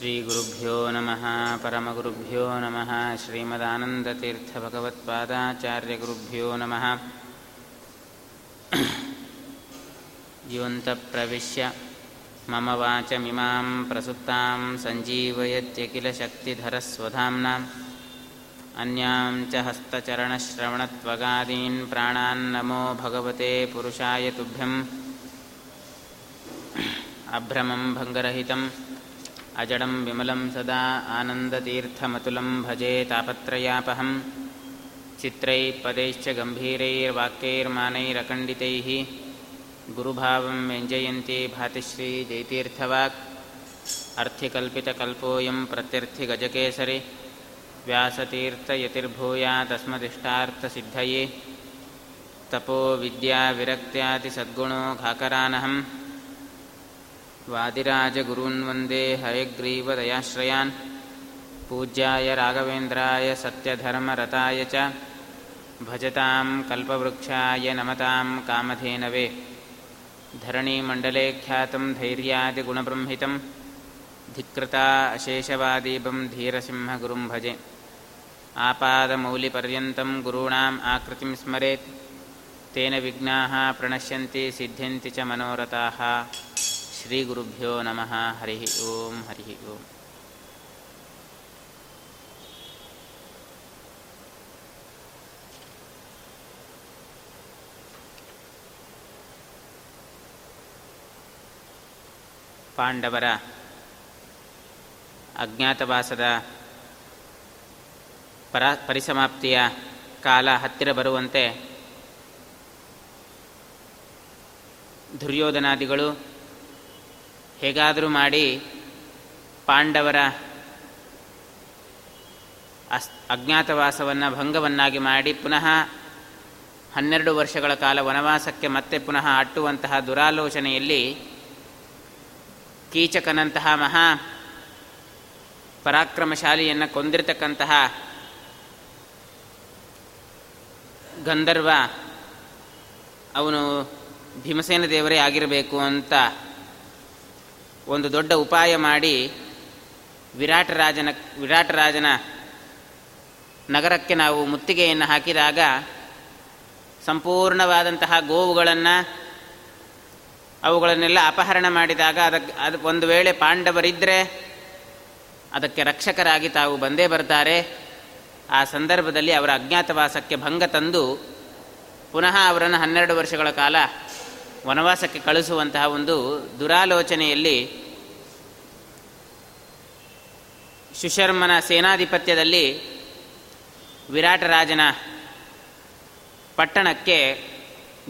श्रीगुरुभ्यो नमः परमगुरुभ्यो नमः श्रीमदानन्दतीर्थभगवत्पादाचार्यगुरुभ्यो नमः। योऽन्तप्रविश्य मम वाचमिमां प्रसुप्तां सञ्जीवयत्यखिलशक्तिधरस्वधाम्नाम् अन्यां च हस्तचरणश्रवणत्वगादीन् प्राणान्नमो भगवते पुरुषाय तुभ्यम्। अभ्रमं भङ्गरहितम् अजडं विमलं सदा आनन्दतीर्थमतुलं भजे तापत्रयापहं चित्रैः पदैश्च गम्भीरैर्वाक्यैर्मानैरखण्डितैः गुरुभावं व्यञ्जयन्ती भातिश्रीजयतीर्थवाक् अर्थिकल्पितकल्पोऽयं प्रत्यर्थिगजकेसरि व्यासतीर्थयतिर्भूयादस्मदिष्टार्थसिद्धये। तपो विद्याविरक्त्यादिसद्गुणो घाकरानहं वादिराजगुरून् वन्दे हयग्रीवदयाश्रयान् पूज्याय राघवेन्द्राय सत्यधर्मरताय च भजतां कल्पवृक्षाय नमतां कामधेनवे। धरणीमण्डले ख्यातं धैर्यादिगुणबृंहितं धिक्कृता अशेषवादीपं धीरसिंहगुरुं भजे। आपादमौलिपर्यन्तं गुरूणाम् आकृतिं स्मरेत् तेन विघ्नाः प्रणश्यन्ति सिद्ध्यन्ति च मनोरथाः ಶ್ರೀ ಗುರುಭ್ಯೋ ನಮಃ ಹರಿ ಓಂ ಹರಿ ಓಂ ಪಾಂಡವರ ಅಜ್ಞಾತವಾಸದ ಪರ ಪರಿಸಮಾಪ್ತಿಯ ಕಾಲ ಹತ್ತಿರ ಬರುವಂತೆ ದುರ್ಯೋಧನಾದಿಗಳು ಹೇಗಾದರೂ ಮಾಡಿ ಪಾಂಡವರ ಅಸ್, ಅಜ್ಞಾತವಾಸವನ್ನು ಭಂಗವನ್ನಾಗಿ ಮಾಡಿ ಪುನಃ ಹನ್ನೆರಡು ವರ್ಷಗಳ ಕಾಲ ವನವಾಸಕ್ಕೆ ಮತ್ತೆ ಪುನಃ ಅಟ್ಟುವಂತಹ ದುರಾಲೋಚನೆಯಲ್ಲಿ ಕೀಚಕನಂತಹ ಮಹಾ ಪರಾಕ್ರಮಶಾಲಿಯನ್ನು ಕೊಂದಿರತಕ್ಕಂತಹ ಗಂಧರ್ವ ಅವನು ಭೀಮಸೇನ ದೇವರೇ ಆಗಿರಬೇಕು ಅಂತ ಒಂದು ದೊಡ್ಡ ಉಪಾಯ ಮಾಡಿ ವಿರಾಟರಾಜನ ವಿರಾಟರಾಜನ ನಗರಕ್ಕೆ ನಾವು ಮುತ್ತಿಗೆಯನ್ನು ಹಾಕಿದಾಗ ಸಂಪೂರ್ಣವಾದಂತಹ ಗೋವುಗಳನ್ನು ಅವುಗಳನ್ನೆಲ್ಲ ಅಪಹರಣ ಮಾಡಿದಾಗ ಅದಕ್ಕೆ ಅದು ಒಂದು ವೇಳೆ ಪಾಂಡವರಿದ್ದರೆ ಅದಕ್ಕೆ ರಕ್ಷಕರಾಗಿ ತಾವು ಬಂದೇ ಬರ್ತಾರೆ. ಆ ಸಂದರ್ಭದಲ್ಲಿ ಅವರ ಅಜ್ಞಾತವಾಸಕ್ಕೆ ಭಂಗ ತಂದು ಪುನಃ ಅವರನ್ನು ಹನ್ನೆರಡು ವರ್ಷಗಳ ಕಾಲ ವನವಾಸಕ್ಕೆ ಕಳಿಸುವಂತಹ ಒಂದು ದುರಾಲೋಚನೆಯಲ್ಲಿ ಸುಶರ್ಮನ ಸೇನಾಧಿಪತ್ಯದಲ್ಲಿ ವಿರಾಟರಾಜನ ಪಟ್ಟಣಕ್ಕೆ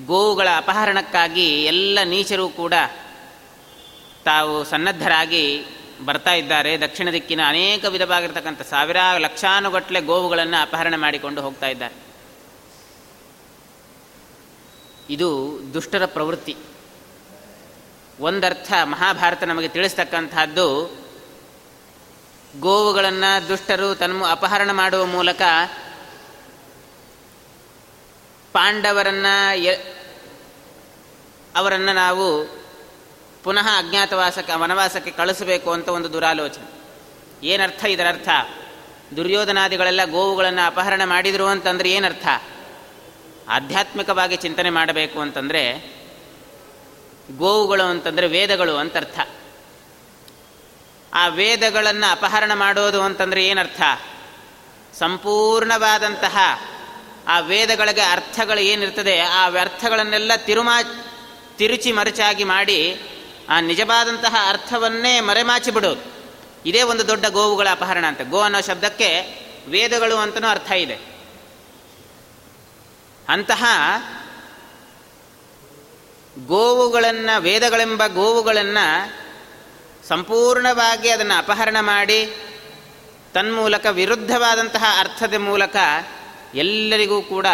ಗೋವುಗಳ ಅಪಹರಣಕ್ಕಾಗಿ ಎಲ್ಲ ನೀಚರು ಕೂಡ ತಾವು ಸನ್ನದ್ಧರಾಗಿ ಬರ್ತಾ ಇದ್ದಾರೆ. ದಕ್ಷಿಣ ದಿಕ್ಕಿನ ಅನೇಕ ವಿಧವಾಗಿರ್ತಕ್ಕಂಥ ಸಾವಿರಾರು ಲಕ್ಷಾನುಗಟ್ಟಲೆ ಗೋವುಗಳನ್ನು ಅಪಹರಣ ಮಾಡಿಕೊಂಡು ಹೋಗ್ತಾ ಇದ್ದಾರೆ. ಇದು ದುಷ್ಟರ ಪ್ರವೃತ್ತಿ. ಒಂದರ್ಥ ಮಹಾಭಾರತ ನಮಗೆ ತಿಳಿಸ್ತಕ್ಕಂಥದ್ದು, ಗೋವುಗಳನ್ನು ದುಷ್ಟರು ತನ್ನ ಅಪಹರಣ ಮಾಡುವ ಮೂಲಕ ಪಾಂಡವರನ್ನು ಅವರನ್ನು ನಾವು ಪುನಃ ಅಜ್ಞಾತವಾಸಕ್ಕೆ ವನವಾಸಕ್ಕೆ ಕಳಿಸಬೇಕು ಅಂತ ಒಂದು ದುರಾಲೋಚನೆ. ಏನರ್ಥ ಇದರರ್ಥ? ದುರ್ಯೋಧನಾದಿಗಳೆಲ್ಲ ಗೋವುಗಳನ್ನು ಅಪಹರಣ ಮಾಡಿದರು ಅಂತಂದ್ರೆ ಏನರ್ಥ? ಆಧ್ಯಾತ್ಮಿಕವಾಗಿ ಚಿಂತನೆ ಮಾಡಬೇಕು ಅಂತಂದರೆ ಗೋವುಗಳು ಅಂತಂದರೆ ವೇದಗಳು ಅಂತ ಅರ್ಥ ಆ ವೇದಗಳನ್ನು ಅಪಹರಣ ಮಾಡೋದು ಅಂತಂದರೆ ಏನರ್ಥ? ಸಂಪೂರ್ಣವಾದಂತಹ ಆ ವೇದಗಳಿಗೆ ಅರ್ಥಗಳು ಏನಿರ್ತದೆ, ಆ ವ್ಯರ್ಥಗಳನ್ನೆಲ್ಲ ತಿರುಮಾ, ತಿರುಚಿ ಮರುಚಾಗಿ ಮಾಡಿ ಆ ನಿಜವಾದಂತಹ ಅರ್ಥವನ್ನೇ ಮರೆಮಾಚಿ ಬಿಡೋದು. ಇದೇ ಒಂದು ದೊಡ್ಡ ಗೋವುಗಳ ಅಪಹರಣ ಅಂತ. ಗೋ ಅನ್ನೋ ಶಬ್ದಕ್ಕೆ ವೇದಗಳು ಅಂತಲೂ ಅರ್ಥ ಇದೆ. ಅಂತಹ ಗೋವುಗಳನ್ನು, ವೇದಗಳೆಂಬ ಗೋವುಗಳನ್ನು ಸಂಪೂರ್ಣವಾಗಿ ಅದನ್ನು ಅಪಹರಣ ಮಾಡಿ, ತನ್ಮೂಲಕ ವಿರುದ್ಧವಾದಂತಹ ಅರ್ಥದ ಮೂಲಕ ಎಲ್ಲರಿಗೂ ಕೂಡ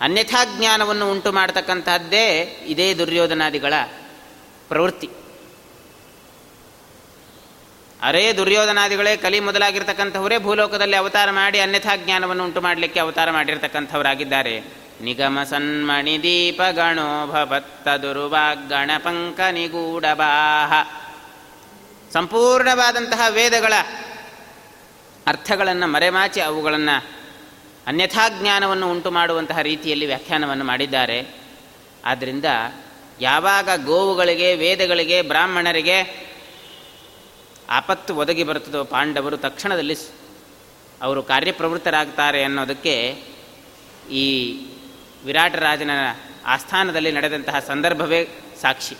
ಅನ್ಯಥಾ ಜ್ಞಾನವನ್ನು ಉಂಟು ಮಾಡತಕ್ಕಂತಹದ್ದೇ ಇದೇ ದುರ್ಯೋಧನಾದಿಗಳ ಪ್ರವೃತ್ತಿ. ಅರೇ ದುರ್ಯೋಧನಾದಿಗಳೇ, ಕಲಿ ಮೊದಲಾಗಿರ್ತಕ್ಕಂಥವರೇ, ಭೂಲೋಕದಲ್ಲಿ ಅವತಾರ ಮಾಡಿ ಅನ್ಯಥಾ ಜ್ಞಾನವನ್ನು ಉಂಟು ಮಾಡಲಿಕ್ಕೆ ಅವತಾರ ಮಾಡಿರ್ತಕ್ಕಂಥವರಾಗಿದ್ದಾರೆ. ನಿಗಮ ಸನ್ಮಣಿ ದೀಪ ಗಣೋ ಭವತ್ತ ನಿಗೂಢ ಪಂಕ ನಿಗೂಢಬಾಹ ಸಂಪೂರ್ಣವಾದಂತಹ ವೇದಗಳ ಅರ್ಥಗಳನ್ನು ಮರೆಮಾಚಿ ಅವುಗಳನ್ನು ಅನ್ಯಥಾ ಜ್ಞಾನವನ್ನು ಉಂಟು ಮಾಡುವಂತಹ ರೀತಿಯಲ್ಲಿ ವ್ಯಾಖ್ಯಾನವನ್ನು ಮಾಡಿದ್ದಾರೆ. ಆದ್ದರಿಂದ ಯಾವಾಗ ಗೋವುಗಳಿಗೆ, ವೇದಗಳಿಗೆ, ಬ್ರಾಹ್ಮಣರಿಗೆ ಆಪತ್ತು ಒದಗಿ ಬರುತ್ತದೋ ಪಾಂಡವರು ತಕ್ಷಣದಲ್ಲಿ ಅವರು ಕಾರ್ಯಪ್ರವೃತ್ತರಾಗ್ತಾರೆ ಅನ್ನೋದಕ್ಕೆ ಈ ವಿರಾಟರಾಜನ ಆಸ್ಥಾನದಲ್ಲಿ ನಡೆದಂತಹ ಸಂದರ್ಭವೇ ಸಾಕ್ಷಿ.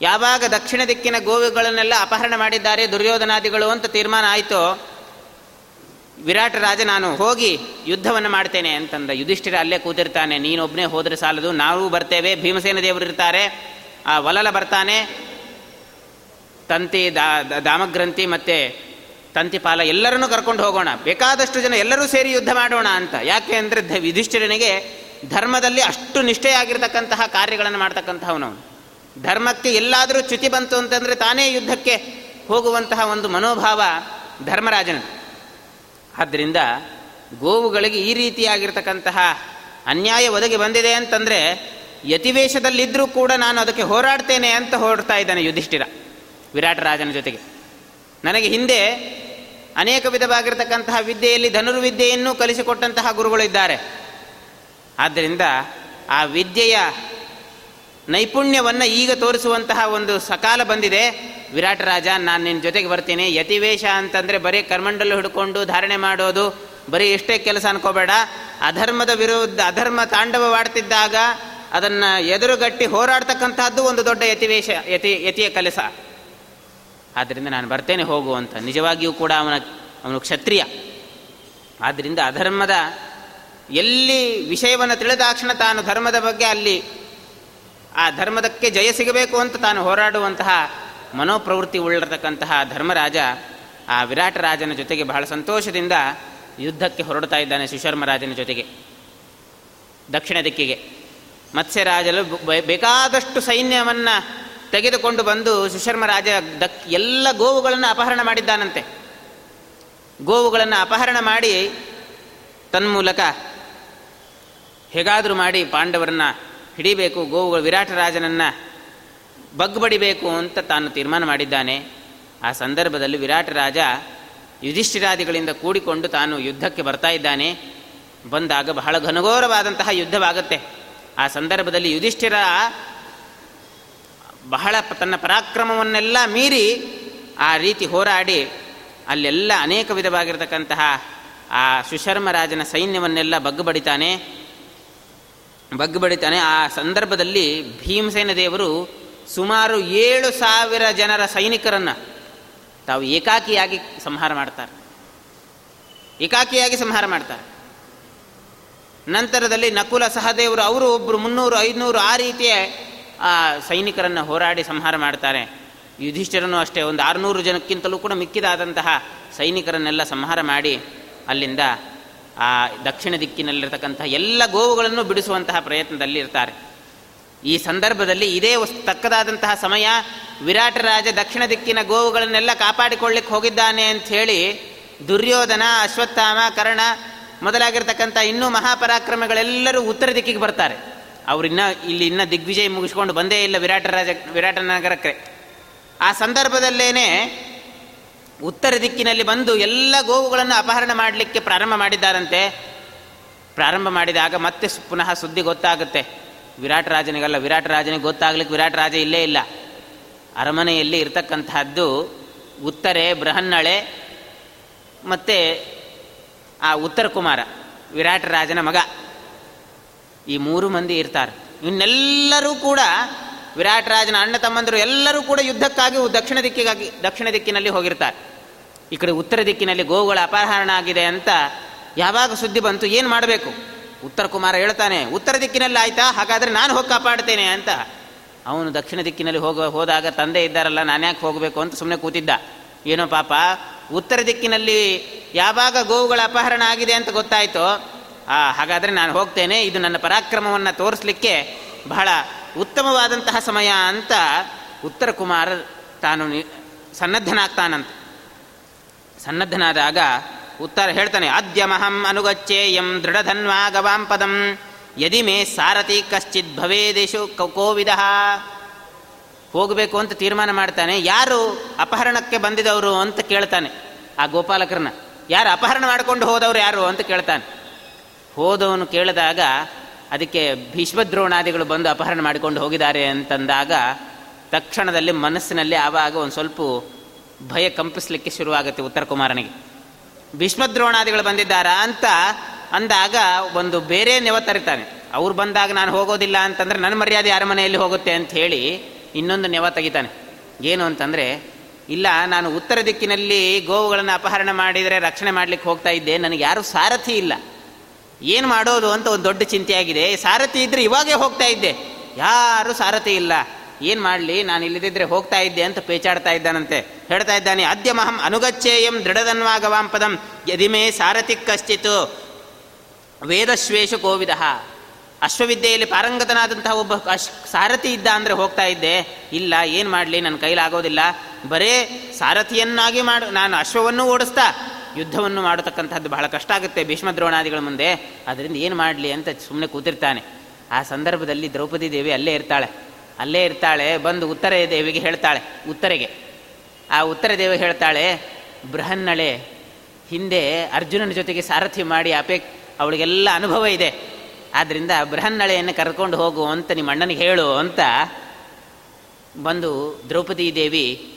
ಯಾವಾಗ ದಕ್ಷಿಣ ದಿಕ್ಕಿನ ಗೋವುಗಳನ್ನೆಲ್ಲ ಅಪಹರಣ ಮಾಡಿದ್ದಾರೆ, ದುರ್ಯೋಧನಾದಿಗಳು ಅಂತ ತೀರ್ಮಾನ ಆಯಿತೋ ವಿರಾಟ ರಾಜ ನಾನು ಹೋಗಿ ಯುದ್ಧವನ್ನು ಮಾಡ್ತೇನೆ ಅಂತಂದ ಯುಧಿಷ್ಠಿರ ಅಲ್ಲೇ ಕೂತಿರ್ತಾನೆ ನೀನೊಬ್ಬನೇ ಹೋದರೆ ಸಾಲದು, ನಾವು ಬರ್ತೇವೆ, ಭೀಮಸೇನ ದೇವರು ಇರ್ತಾರೆ, ಆ ವಲಲ ಬರ್ತಾನೆ, ತಂತಿ ದಾ ದಾಮಗ್ರಂಥಿ ಮತ್ತು ತಂತಿಪಾಲ ಎಲ್ಲರನ್ನೂ ಕರ್ಕೊಂಡು ಹೋಗೋಣ, ಬೇಕಾದಷ್ಟು ಜನ ಎಲ್ಲರೂ ಸೇರಿ ಯುದ್ಧ ಮಾಡೋಣ ಅಂತ. ಯಾಕೆ ಅಂದರೆ ಯುಧಿಷ್ಠಿರನಿಗೆ ಧರ್ಮದಲ್ಲಿ ಅಷ್ಟು ನಿಷ್ಠೆಯಾಗಿರ್ತಕ್ಕಂತಹ ಕಾರ್ಯಗಳನ್ನು ಮಾಡ್ತಕ್ಕಂಥವನು ಧರ್ಮಕ್ಕೆ ಎಲ್ಲಾದರೂ ಚ್ಯುತಿ ಬಂತು ಅಂತಂದರೆ ತಾನೇ ಯುದ್ಧಕ್ಕೆ ಹೋಗುವಂತಹ ಒಂದು ಮನೋಭಾವ ಧರ್ಮರಾಜನ. ಆದ್ದರಿಂದ ಗೋವುಗಳಿಗೆ ಈ ರೀತಿಯಾಗಿರ್ತಕ್ಕಂತಹ ಅನ್ಯಾಯ ಒದಗಿ ಬಂದಿದೆ ಅಂತಂದರೆ ಯತಿವೇಶದಲ್ಲಿದ್ದರೂ ಕೂಡ ನಾನು ಅದಕ್ಕೆ ಹೋರಾಡ್ತೇನೆ ಅಂತ ಹೊರಡ್ತಾ ಇದ್ದಾನೆ ಯುಧಿಷ್ಠಿರ ವಿರಾಟರಾಜನ ಜೊತೆಗೆ. ನನಗೆ ಹಿಂದೆ ಅನೇಕ ವಿಧವಾಗಿರ್ತಕ್ಕಂತಹ ವಿದ್ಯೆಯಲ್ಲಿ ಧನುರ್ವಿದ್ಯೆಯನ್ನು ಕಲಿಸಿಕೊಟ್ಟಂತಹ ಗುರುಗಳಿದ್ದಾರೆ ಆದ್ದರಿಂದ ಆ ವಿದ್ಯೆಯ ನೈಪುಣ್ಯವನ್ನು ಈಗ ತೋರಿಸುವಂತಹ ಒಂದು ಸಕಾಲ ಬಂದಿದೆ. ವಿರಾಟರಾಜ ನಾನು ನಿನ್ನ ಜೊತೆಗೆ ಬರ್ತೀನಿ. ಯತಿವೇಶ ಅಂತಂದರೆ ಬರೀ ಕರ್ಮಂಡಲು ಹಿಡ್ಕೊಂಡು ಧಾರಣೆ ಮಾಡೋದು, ಬರೀ ಎಷ್ಟೇ ಕೆಲಸ ಅನ್ಕೋಬೇಡ. ಅಧರ್ಮದ ವಿರುದ್ಧ, ಅಧರ್ಮ ತಾಂಡವವಾಡ್ತಿದ್ದಾಗ ಅದನ್ನು ಎದುರುಗಟ್ಟಿ ಹೋರಾಡ್ತಕ್ಕಂಥದ್ದು ಒಂದು ದೊಡ್ಡ ಯತಿವೇಶ ಯತಿ, ಯತಿಯ ಕೆಲಸ. ಆದ್ದರಿಂದ ನಾನು ಬರ್ತೇನೆ ಹೋಗು ಅಂತ. ನಿಜವಾಗಿಯೂ ಕೂಡ ಅವನ, ಅವನು ಕ್ಷತ್ರಿಯ. ಆದ್ದರಿಂದ ಅಧರ್ಮದ ಎಲ್ಲಿ ವಿಷಯವನ್ನು ತಿಳಿದಾಕ್ಷಣ ತಾನು ಧರ್ಮದ ಬಗ್ಗೆ ಅಲ್ಲಿ ಆ ಧರ್ಮದಕ್ಕೆ ಜಯ ಸಿಗಬೇಕು ಅಂತ ತಾನು ಹೋರಾಡುವಂತಹ ಮನೋಪ್ರವೃತ್ತಿ ಉಳ್ಳಿರತಕ್ಕಂತಹ ಧರ್ಮರಾಜ ಆ ವಿರಾಟ ರಾಜನ ಜೊತೆಗೆ ಬಹಳ ಸಂತೋಷದಿಂದ ಯುದ್ಧಕ್ಕೆ ಹೊರಡ್ತಾ ಇದ್ದಾನೆ ಸುಶರ್ಮರಾಜನ ಜೊತೆಗೆ. ದಕ್ಷಿಣ ದಿಕ್ಕಿಗೆ. ಮತ್ಸ್ಯರಾಜಲು ಬೇಕಾದಷ್ಟು ಸೈನ್ಯವನ್ನು ತೆಗೆದುಕೊಂಡು ಬಂದು ಸುಶರ್ಮರಾಜ ದಕ್ ಎಲ್ಲ ಗೋವುಗಳನ್ನು ಅಪಹರಣ ಮಾಡಿದ್ದಾನಂತೆ. ಗೋವುಗಳನ್ನು ಅಪಹರಣ ಮಾಡಿ ತನ್ಮೂಲಕ ಹೇಗಾದರೂ ಮಾಡಿ ಪಾಂಡವರನ್ನ ಹಿಡಿಬೇಕು, ಗೋವುಗಳು ವಿರಾಟ ರಾಜನನ್ನು ಬಗ್ಬಡಿಬೇಕು ಅಂತ ತಾನು ತೀರ್ಮಾನ ಮಾಡಿದ್ದಾನೆ. ಆ ಸಂದರ್ಭದಲ್ಲಿ ವಿರಾಟ ರಾಜ ಯುಧಿಷ್ಠಿರಾದಿಗಳಿಂದ ಕೂಡಿಕೊಂಡು ತಾನು ಯುದ್ಧಕ್ಕೆ ಬರ್ತಾ ಇದ್ದಾನೆ. ಬಂದಾಗ ಬಹಳ ಘನಘೋರವಾದಂತಹ ಯುದ್ಧವಾಗುತ್ತೆ. ಆ ಸಂದರ್ಭದಲ್ಲಿ ಯುಧಿಷ್ಠಿರ ಬಹಳ ತನ್ನ ಪರಾಕ್ರಮವನ್ನೆಲ್ಲ ಮೀರಿ ಆ ರೀತಿ ಹೋರಾಡಿ ಅಲ್ಲೆಲ್ಲ ಅನೇಕ ವಿಧವಾಗಿರತಕ್ಕಂತಹ ಆ ಸುಶರ್ಮರಾಜನ ಸೈನ್ಯವನ್ನೆಲ್ಲ ಬಗ್ಗುಬಡಿತಾನೆ ಬಗ್ಗುಬಡಿತಾನೆ ಆ ಸಂದರ್ಭದಲ್ಲಿ ಭೀಮಸೇನ ದೇವರು ಸುಮಾರು ಏಳು ಸಾವಿರ ಜನರ ಸೈನಿಕರನ್ನು ತಾವು ಏಕಾಕಿಯಾಗಿ ಸಂಹಾರ ಮಾಡ್ತಾರೆ. ಏಕಾಕಿಯಾಗಿ ಸಂಹಾರ ಮಾಡ್ತಾರೆ. ನಂತರದಲ್ಲಿ ನಕುಲ ಸಹದೇವರು ಅವರು ಒಬ್ಬರು ಮುನ್ನೂರು, ಐದುನೂರು ಆ ರೀತಿಯ, ಆ, ಸೈನಿಕರನ್ನು ಹೋರಾಡಿ ಸಂಹಾರ ಮಾಡ್ತಾರೆ. ಯುಧಿಷ್ಠಿರನು ಅಷ್ಟೇ, ಒಂದು ಆರುನೂರು ಜನಕ್ಕಿಂತಲೂ ಕೂಡ ಮಿಕ್ಕಿದಾದಂತಹ ಸೈನಿಕರನ್ನೆಲ್ಲ ಸಂಹಾರ ಮಾಡಿ ಅಲ್ಲಿಂದ ಆ ದಕ್ಷಿಣ ದಿಕ್ಕಿನಲ್ಲಿರ್ತಕ್ಕಂಥ ಎಲ್ಲ ಗೋವುಗಳನ್ನು ಬಿಡಿಸುವಂತಹ ಪ್ರಯತ್ನದಲ್ಲಿ ಇರ್ತಾರೆ. ಈ ಸಂದರ್ಭದಲ್ಲಿ ಇದೇ ತಕ್ಕದಾದಂತಹ ಸಮಯ ವಿರಾಟ ರಾಜ ದಕ್ಷಿಣ ದಿಕ್ಕಿನ ಗೋವುಗಳನ್ನೆಲ್ಲ ಕಾಪಾಡಿಕೊಳ್ಳಿಕ್ಕೆ ಹೋಗಿದ್ದಾನೆ ಅಂತ ಹೇಳಿ ದುರ್ಯೋಧನ, ಅಶ್ವತ್ಥಾಮ, ಕರ್ಣ ಮೊದಲಾಗಿರ್ತಕ್ಕಂಥ ಇನ್ನೂ ಮಹಾಪರಾಕ್ರಮಗಳೆಲ್ಲರೂ ಉತ್ತರ ದಿಕ್ಕಿಗೆ ಬರ್ತಾರೆ. ಅವರಿನ್ನ ಇಲ್ಲಿ ಇನ್ನ ದಿಗ್ವಿಜಯ ಮುಗಿಸ್ಕೊಂಡು ಬಂದೇ ಇಲ್ಲ ವಿರಾಟ ರಾಜ, ವಿರಾಟ ನಗರಕ್ಕೆ. ಆ ಸಂದರ್ಭದಲ್ಲೇನೆ ಉತ್ತರ ದಿಕ್ಕಿನಲ್ಲಿ ಬಂದು ಎಲ್ಲ ಗೋವುಗಳನ್ನು ಅಪಹರಣ ಮಾಡಲಿಕ್ಕೆ ಪ್ರಾರಂಭ ಮಾಡಿದ್ದಾರಂತೆ. ಪ್ರಾರಂಭ ಮಾಡಿದಾಗ ಮತ್ತೆ ಪುನಃ ಸುದ್ದಿ ಗೊತ್ತಾಗುತ್ತೆ. ವಿರಾಟ ರಾಜನಿಗಲ್ಲ, ವಿರಾಟ ರಾಜನಿಗೆ ಗೊತ್ತಾಗ್ಲಿಕ್ಕೆ ವಿರಾಟ ರಾಜ ಇಲ್ಲೇ ಇಲ್ಲ. ಅರಮನೆಯಲ್ಲಿ ಇರತಕ್ಕಂತಹದ್ದು ಉತ್ತರೆ, ಬೃಹನ್ನಳೆ, ಮತ್ತು ಆ ಉತ್ತರ ಕುಮಾರ, ವಿರಾಟ ರಾಜನ ಮಗ. ಈ ಮೂರು ಮಂದಿ ಇರ್ತಾರೆ. ಇನ್ನೆಲ್ಲರೂ ಕೂಡ ವಿರಾಟ್ ರಾಜನ ಅಣ್ಣ ತಮ್ಮಂದರು ಎಲ್ಲರೂ ಕೂಡ ಯುದ್ಧಕ್ಕಾಗಿ ದಕ್ಷಿಣ ದಿಕ್ಕಿಗಾಗಿ, ದಕ್ಷಿಣ ದಿಕ್ಕಿನಲ್ಲಿ ಹೋಗಿರ್ತಾರೆ. ಈ ಕಡೆ ಉತ್ತರ ದಿಕ್ಕಿನಲ್ಲಿ ಗೋವುಗಳ ಅಪಹರಣ ಆಗಿದೆ ಅಂತ ಯಾವಾಗ ಸುದ್ದಿ ಬಂತು, ಏನು ಮಾಡಬೇಕು? ಉತ್ತರ ಕುಮಾರ ಹೇಳ್ತಾನೆ, ಉತ್ತರ ದಿಕ್ಕಿನಲ್ಲಿ ಆಯ್ತಾ? ಹಾಗಾದರೆ ನಾನು ಹೋಗಿ ಕಾಪಾಡ್ತೇನೆ ಅಂತ. ಅವನು ದಕ್ಷಿಣ ದಿಕ್ಕಿನಲ್ಲಿ ಹೋಗ, ಹೋದಾಗ ತಂದೆ ಇದ್ದಾರಲ್ಲ, ನಾನು ಯಾಕೆ ಹೋಗಬೇಕು ಅಂತ ಸುಮ್ಮನೆ ಕೂತಿದ್ದ. ಏನೋ ಪಾಪ, ಉತ್ತರ ದಿಕ್ಕಿನಲ್ಲಿ ಯಾವಾಗ ಗೋವುಗಳ ಅಪಹರಣ ಆಗಿದೆ ಅಂತ ಗೊತ್ತಾಯಿತೋ ಹಾಗಾದರೆ ನಾನು ಹೋಗ್ತೇನೆ, ಇದು ನನ್ನ ಪರಾಕ್ರಮವನ್ನು ತೋರಿಸ್ಲಿಕ್ಕೆ ಬಹಳ ಉತ್ತಮವಾದಂತಹ ಸಮಯ ಅಂತ ಉತ್ತರ ಕುಮಾರ ತಾನು ಸನ್ನದ್ಧನಾಗ್ತಾನಂತ. ಸನ್ನದ್ಧನಾದಾಗ ಉತ್ತರ ಹೇಳ್ತಾನೆ, ಅದ್ಯಮಹಂ ಅನುಗಚ್ಚೇಯಂ ದೃಢಧನ್ವಾ ಗವಾಂ ಪದಂ, ಯದಿ ಮೇ ಸಾರಥಿ ಕಶ್ಚಿತ್ ಭವೇದೇಶು ಕೋವಿದ. ಹೋಗಬೇಕು ಅಂತ ತೀರ್ಮಾನ ಮಾಡ್ತಾನೆ, ಯಾರು ಅಪಹರಣಕ್ಕೆ ಬಂದಿದವರು ಅಂತ ಕೇಳ್ತಾನೆ ಆ ಗೋಪಾಲಕರನ್ನ ಯಾರು ಅಪಹರಣ ಮಾಡಿಕೊಂಡು ಹೋದವರು ಯಾರು ಅಂತ ಕೇಳ್ತಾನೆ. ಹೋದವನು ಕೇಳಿದಾಗ ಅದಕ್ಕೆ ಭೀಷ್ಮದ್ರೋಣಾದಿಗಳು ಬಂದು ಅಪಹರಣ ಮಾಡಿಕೊಂಡು ಹೋಗಿದ್ದಾರೆ ಅಂತಂದಾಗ ತಕ್ಷಣದಲ್ಲಿ ಮನಸ್ಸಿನಲ್ಲಿ ಆವಾಗ ಒಂದು ಸ್ವಲ್ಪ ಭಯ ಕಂಪಿಸ್ಲಿಕ್ಕೆ ಶುರುವಾಗುತ್ತೆ ಉತ್ತರ ಕುಮಾರನಿಗೆ. ಭೀಷ್ಮದ್ರೋಣಾದಿಗಳು ಬಂದಿದ್ದಾರಾ ಅಂತ ಅಂದಾಗ ಒಂದು ಬೇರೆ ನೆವ ತರಿತಾನೆ. ಅವ್ರು ಬಂದಾಗ ನಾನು ಹೋಗೋದಿಲ್ಲ ಅಂತಂದ್ರೆ ನನ್ನ ಮರ್ಯಾದೆ ಯಾರ ಮನೆಯಲ್ಲಿ ಹೋಗುತ್ತೆ ಅಂತ ಹೇಳಿ ಇನ್ನೊಂದು ನೆವ ತೆಗಿತಾನೆ. ಏನು ಅಂತಂದರೆ, ಇಲ್ಲ, ನಾನು ಉತ್ತರ ದಿಕ್ಕಿನಲ್ಲಿ ಗೋವುಗಳನ್ನು ಅಪಹರಣ ಮಾಡಿದರೆ ರಕ್ಷಣೆ ಮಾಡ್ಲಿಕ್ಕೆ ಹೋಗ್ತಾ ಇದ್ದೆ, ನನಗೆ ಯಾರು ಸಾರಥಿ ಇಲ್ಲ. ಏನು ಮಾಡೋದು ಅಂತ ಒಂದು ದೊಡ್ಡ ಚಿಂತೆಯಾಗಿದೆ. ಸಾರಥಿ ಇದ್ದರೆ ಇವಾಗೇ ಹೋಗ್ತಾ ಇದ್ದೆ. ಯಾರು ಸಾರಥಿ ಇಲ್ಲ. ಏನು ಮಾಡಲಿ? ನಾನು ಇಲ್ಲದಿದ್ದರೆ ಹೋಗ್ತಾ ಇದ್ದೆ ಅಂತ ಪೇಚಾಡ್ತಾ ಇದ್ದಾನಂತೆ. ಹೇಳ್ತಾ ಇದ್ದಾನೆ ಅದ್ಯ ಮಹಂ ಅನುಗಚ್ಚೇಯಂ ದೃಢದನ್ವಾಗವಾಂ ಪದಂ ಯದಿಮೇ ಸಾರಥಿ ಕಶ್ಚಿತ್ತು ವೇದಶ್ವೇಷು ಕೋವಿದ ಅಶ್ವವಿದ್ಯೆಯಲ್ಲಿ ಪಾರಂಗತನಾದಂತಹ ಒಬ್ಬ ಅಶ್ ಸಾರಥಿ ಇದ್ದ ಅಂದರೆ ಹೋಗ್ತಾ ಇದ್ದೆ. ಇಲ್ಲ, ಏನು ಮಾಡಲಿ? ನನ್ನ ಕೈಲಾಗೋದಿಲ್ಲ. ಬರೇ ಸಾರಥಿಯನ್ನಾಗಿ ಮಾಡು. ನಾನು ಅಶ್ವವನ್ನು ಓಡಿಸ್ತಾ ಯುದ್ಧವನ್ನು ಮಾಡತಕ್ಕಂಥದ್ದು ಬಹಳ ಕಷ್ಟ ಆಗುತ್ತೆ ಭೀಷ್ಮ ದ್ರೋಣಾದಿಗಳ ಮುಂದೆ. ಅದರಿಂದ ಏನು ಮಾಡಲಿ ಅಂತ ಸುಮ್ಮನೆ ಕೂತಿರ್ತಾನೆ. ಆ ಸಂದರ್ಭದಲ್ಲಿ ದ್ರೌಪದಿ ದೇವಿ ಅಲ್ಲೇ ಇರ್ತಾಳೆ. ಅಲ್ಲೇ ಇರ್ತಾಳೆ, ಬಂದು ಉತ್ತರ ದೇವಿಗೆ ಹೇಳ್ತಾಳೆ, ಉತ್ತರೆಗೆ. ಆ ಉತ್ತರ ದೇವಿ ಹೇಳ್ತಾಳೆ, ಬೃಹನ್ನಳೆ, ಹಿಂದೆ ಅರ್ಜುನನ ಜೊತೆಗೆ ಸಾರಥಿ ಮಾಡಿ ಅಪೇಕ್ ಅವಳಿಗೆಲ್ಲ ಅನುಭವ ಇದೆ. ಆದ್ದರಿಂದ ಬೃಹನ್ನಳೆಯನ್ನು ಕರ್ಕೊಂಡು ಹೋಗು ಅಂತ ನಿಮ್ಮ ಅಣ್ಣನಿಗೆ ಹೇಳು ಅಂತ ಬಂದು ದ್ರೌಪದಿ ದೇವಿ